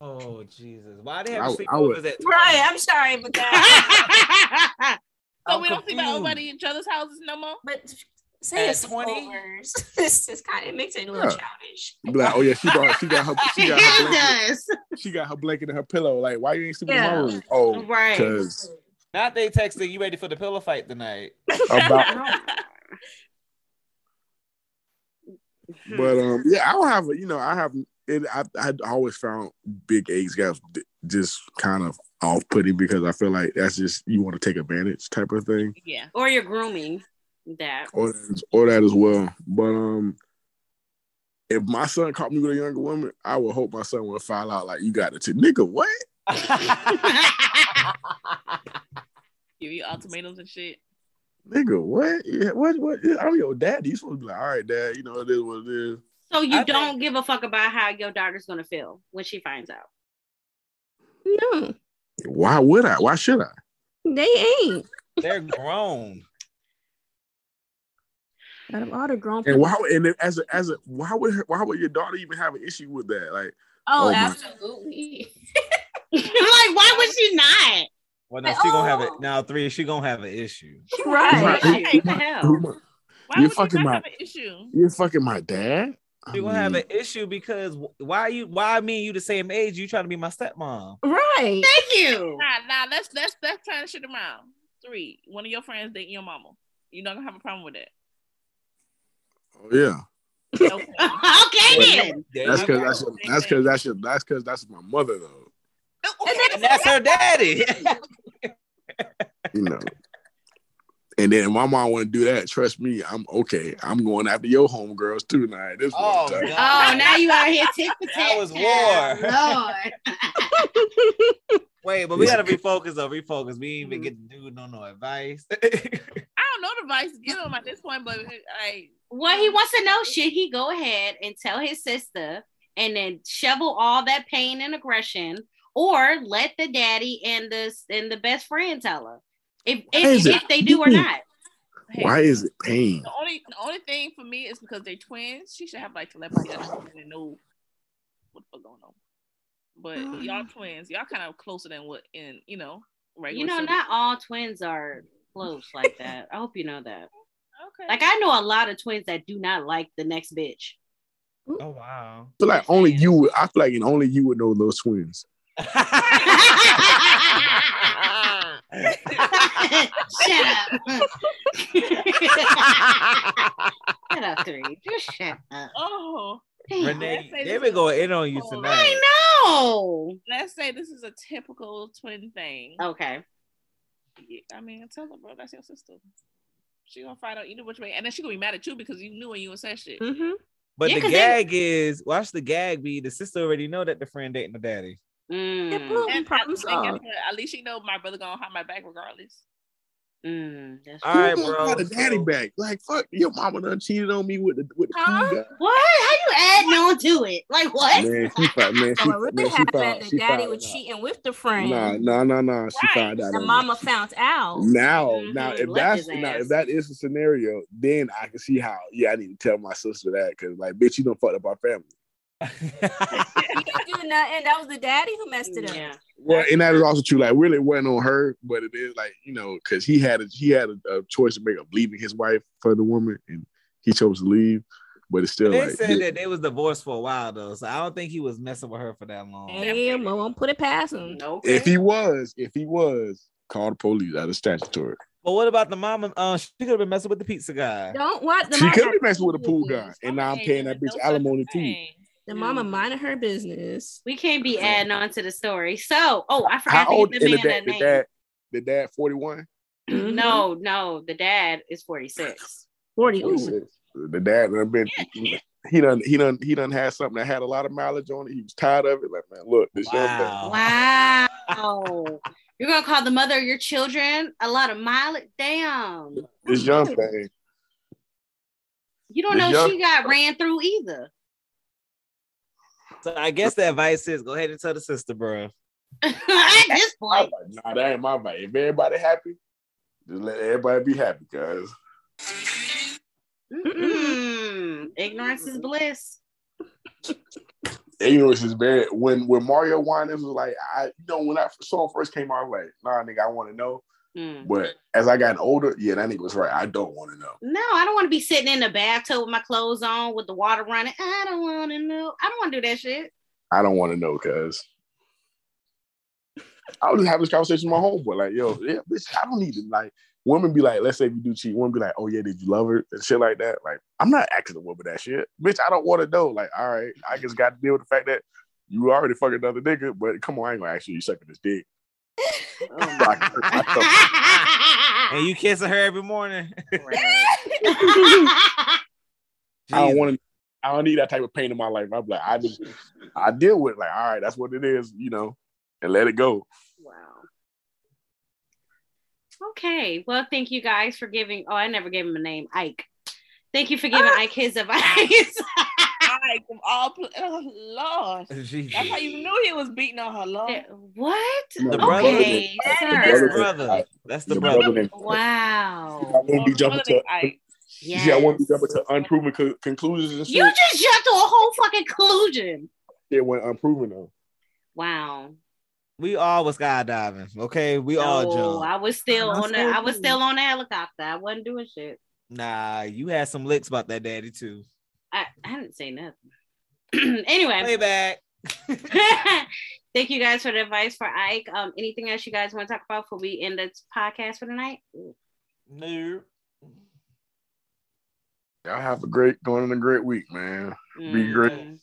Oh Jesus! Why they I- have I sleepovers would- at Right, I'm sorry, but that. So I'm we don't sleep at confused. nobody each other's houses no more. but say At it's 20? overs. This just kind of makes it a little Yeah. childish. Like, oh yeah, she got she got her she got her blanket, does. she got her blanket and her pillow. Like, why you ain't sleeping Yeah. in my room? Oh, Right. because Not they texting you ready for the pillow fight tonight. about But um, yeah, I don't have a, you know, I have it. I I always found big age gaps d- just kind of off putting because I feel like that's just you want to take advantage type of thing, Yeah. or you're grooming that. or that, or that as well. But um, if my son caught me with a younger woman, I would hope my son would file out like you got it to nigga what? Give you ultimatums and shit. Nigga, what? Yeah, what? What? I'm your dad. You supposed to be like, all right, dad. You know it is what it is. So you I don't think- give a fuck about how your daughter's gonna feel when she finds out. No, Why would I? Why should I? they ain't. They're grown. Out of all the grown And people. why? And then as a as a why would her, why would your daughter even have an issue with that? Like, Oh, Oh, absolutely. like, why would she not? Well, no, she gonna have it Oh. now. Three, she gonna have an issue. right. Right. What the hell? who my- Why You're would fucking you not my- have an issue? you're fucking my dad. I She gonna have an issue because why you? Why me and you the same age? You trying to be my stepmom? Right. Thank you. Nah, nah, let's let's let's turn shit around. Three. One of your friends dating your mama. You're not gonna have a problem with that. Oh, yeah. Okay. okay then. That's because that's your, that's because that's your, that's because that's my mother though. and that's her daddy. You know. And then my mom want to do that. Trust me, I'm okay. I'm going after your homegirls too now. This Oh, one time. God. Oh, now you out here tit for tat. That was war. Lord. Wait, but we gotta refocus though. Refocus. We ain't even get the dude no no advice. I don't know the advice to give him at this point, but I Well, he um, wants to know, should he go ahead and tell his sister and then shovel all that pain and aggression, or let the daddy and the and the best friend tell her if is if, if they do or not? hey, Why is it pain? the only the only thing for me is because they're twins. She should have like telepathy and know what the fuck going on. But hmm. y'all twins, y'all kind of closer than what in you know regular. You know, siblings. not all twins are close like that. I hope you know that. okay. Like I know a lot of twins that do not like the next bitch. oh wow. I feel like only you. would- I feel like only you would know those twins. shut up. shut up, three. Just shut up. oh, Damn. Renee, they this been going in on you tonight. I know. let's say this is a typical twin thing. Okay. Yeah, I mean, tell her, bro, that's your sister. She gonna fight out either which way, and then she gonna be mad at you because you knew when you said shit. Mm-hmm. But Yeah, the 'cause they- gag is watch the gag be the sister already know that the friend dating the daddy. Mm, boom. And, Problem solved. At least she know my brother gonna have my back regardless. Mm, that's All right, Who gonna bro. call the daddy so- back. Like fuck, your mama done cheated on me with the with the Huh? guy. What? How you adding on to it? Like what? Man, she found man, she, So what really man, she happened? found, The she daddy found was out. cheating with the friend. Nah, nah, nah, nah. She Right. found out. The mama it. found out. Now, Mhm, now, if left that's his now, if that is a scenario, then I can see how. Yeah, I need to tell my sister that because, like, bitch, you don't fuck up our family. He didn't do nothing. And that was the daddy who messed it up. Yeah. Well, and that is also true. Like, really, it wasn't on her, but it is like you know, because he had a, he had a, a choice to make of leaving his wife for the woman, and he chose to leave. But it's still they like, said that they was divorced for a while though, so I don't think he was messing with her for that long. Damn, I won't put it past him. Okay. if he was, if he was, call the police out of statutory. But what about the mama? Uh, she could have been messing with the pizza guy. Don't what the She mama could got be messing with the pool business. guy, and now I'm paying that no bitch such alimony too. Thing. The mama Mm. minding her business. we can't be adding on to the story. So, oh, I forgot old? to And give the the man dad, a the dad, the dad, forty one. Mhm. No, no, the dad is 46. 40. The dad done been he done he done he done had something that had a lot of mileage on it. He was tired of it. Like, man, look, this young man. Wow. Wow. You're gonna call the mother of your children a lot of mileage? Damn. This young thing. You don't This know young- she got ran through either. So I guess the advice is go ahead and tell the sister, bro. At this point. like, nah, that ain't my vibe. If everybody happy, just let everybody be happy, guys. Ignorance is bliss. ignorance is bad. When when Mario Winans was like, I you know when that song first came out, I was like, nah, nigga, I want to know. Mm. But as I got older, yeah, that nigga was right. I don't want to know. No, I don't want to be sitting in the bathtub with my clothes on with the water running. I don't want to know. I don't want to do that shit. I don't want to know because I was just having this conversation with my homeboy. Like, yo, yeah, bitch, I don't need to like women be like, let's say we do cheat, women be like, oh yeah, did you love her? And shit like that. Like, I'm not asking a woman that shit. Bitch, I don't want to know. Like, all right, I just got to deal with the fact that you already fucking another nigga, but come on, I ain't gonna ask you you sucking this dick. Oh and you kissing her every morning. I don't want to. I don't need that type of pain in my life. I'm like, I just, I deal with it. Like, all right, that's what it is, you know, and let it go. Wow. Okay. Well, thank you guys for giving. Oh, I never gave him a name. Ike. Thank you for giving ah. Ike his advice. Like from all, pl- oh Lord, Jesus. that's how you knew he was beating on her, Lord. what? The brother- okay, the sir. That's the brother- brother. That's the brother. brother named- I won't be jumping to. Ike. You see, I won't be jumping to unproven co- conclusions and. You just jumped to a whole fucking conclusion. It went unproven though. Wow. We all was skydiving. Okay, we all jumped. I was still I'm on the. I was still on the helicopter. I wasn't doing shit. Nah, you had some licks about that daddy too. I, I didn't say nothing. anyway, Way back. thank you guys for the advice for Ike. Um, anything else you guys want to talk about before we end this podcast for tonight? no. Y'all have a great going in a great week, man. Be great. Mm.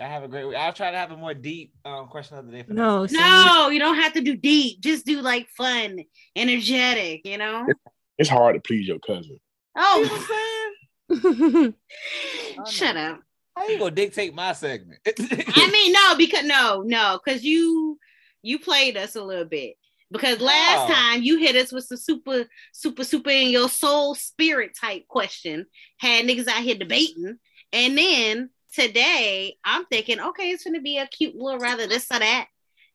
I have a great week. I'll try to have a more deep um, question of the day for No, next see, No, you don't have to do deep. Just do like fun, energetic. You know. It's hard to please your cousin. Oh, week. Oh, shut up. How you gonna dictate my segment? I mean, no, because no, no, because you you played us a little bit. Because last Oh. time you hit us with some super, super, super in your soul spirit type question, had niggas out here debating, and then today I'm thinking, okay, it's gonna be a cute little rather this or that,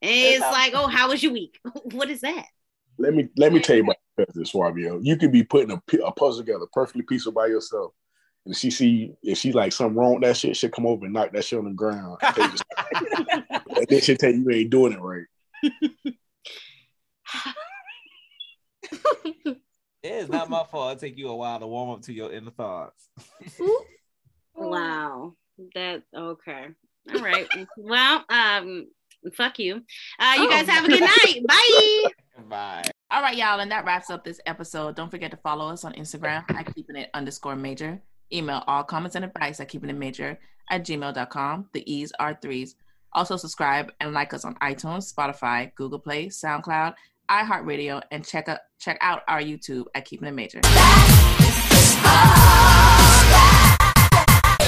and it's It's like, oh, how was your week? what is that? Let me let me tell you about this, cousin, Suavio. You can be putting a, a puzzle together perfectly peaceful by yourself. And she see if she like something wrong with that shit, she'll come over and knock that shit on the ground. and tell you- then she'll tell you you ain't doing it right. it is not my fault. It take you a while to warm up to your inner thoughts. Wow. That okay. All right. well, um, fuck you. Uh, you Oh. guys have a good night. Bye. Bye. All right, y'all, and that wraps up this episode. Don't forget to follow us on Instagram at keeping it underscore major. Email all comments and advice at keeping it major at gmail.com. The E's are threes. Also, subscribe and like us on iTunes, Spotify, Google Play, SoundCloud, iHeartRadio, and check out check out our YouTube at Keeping It Major.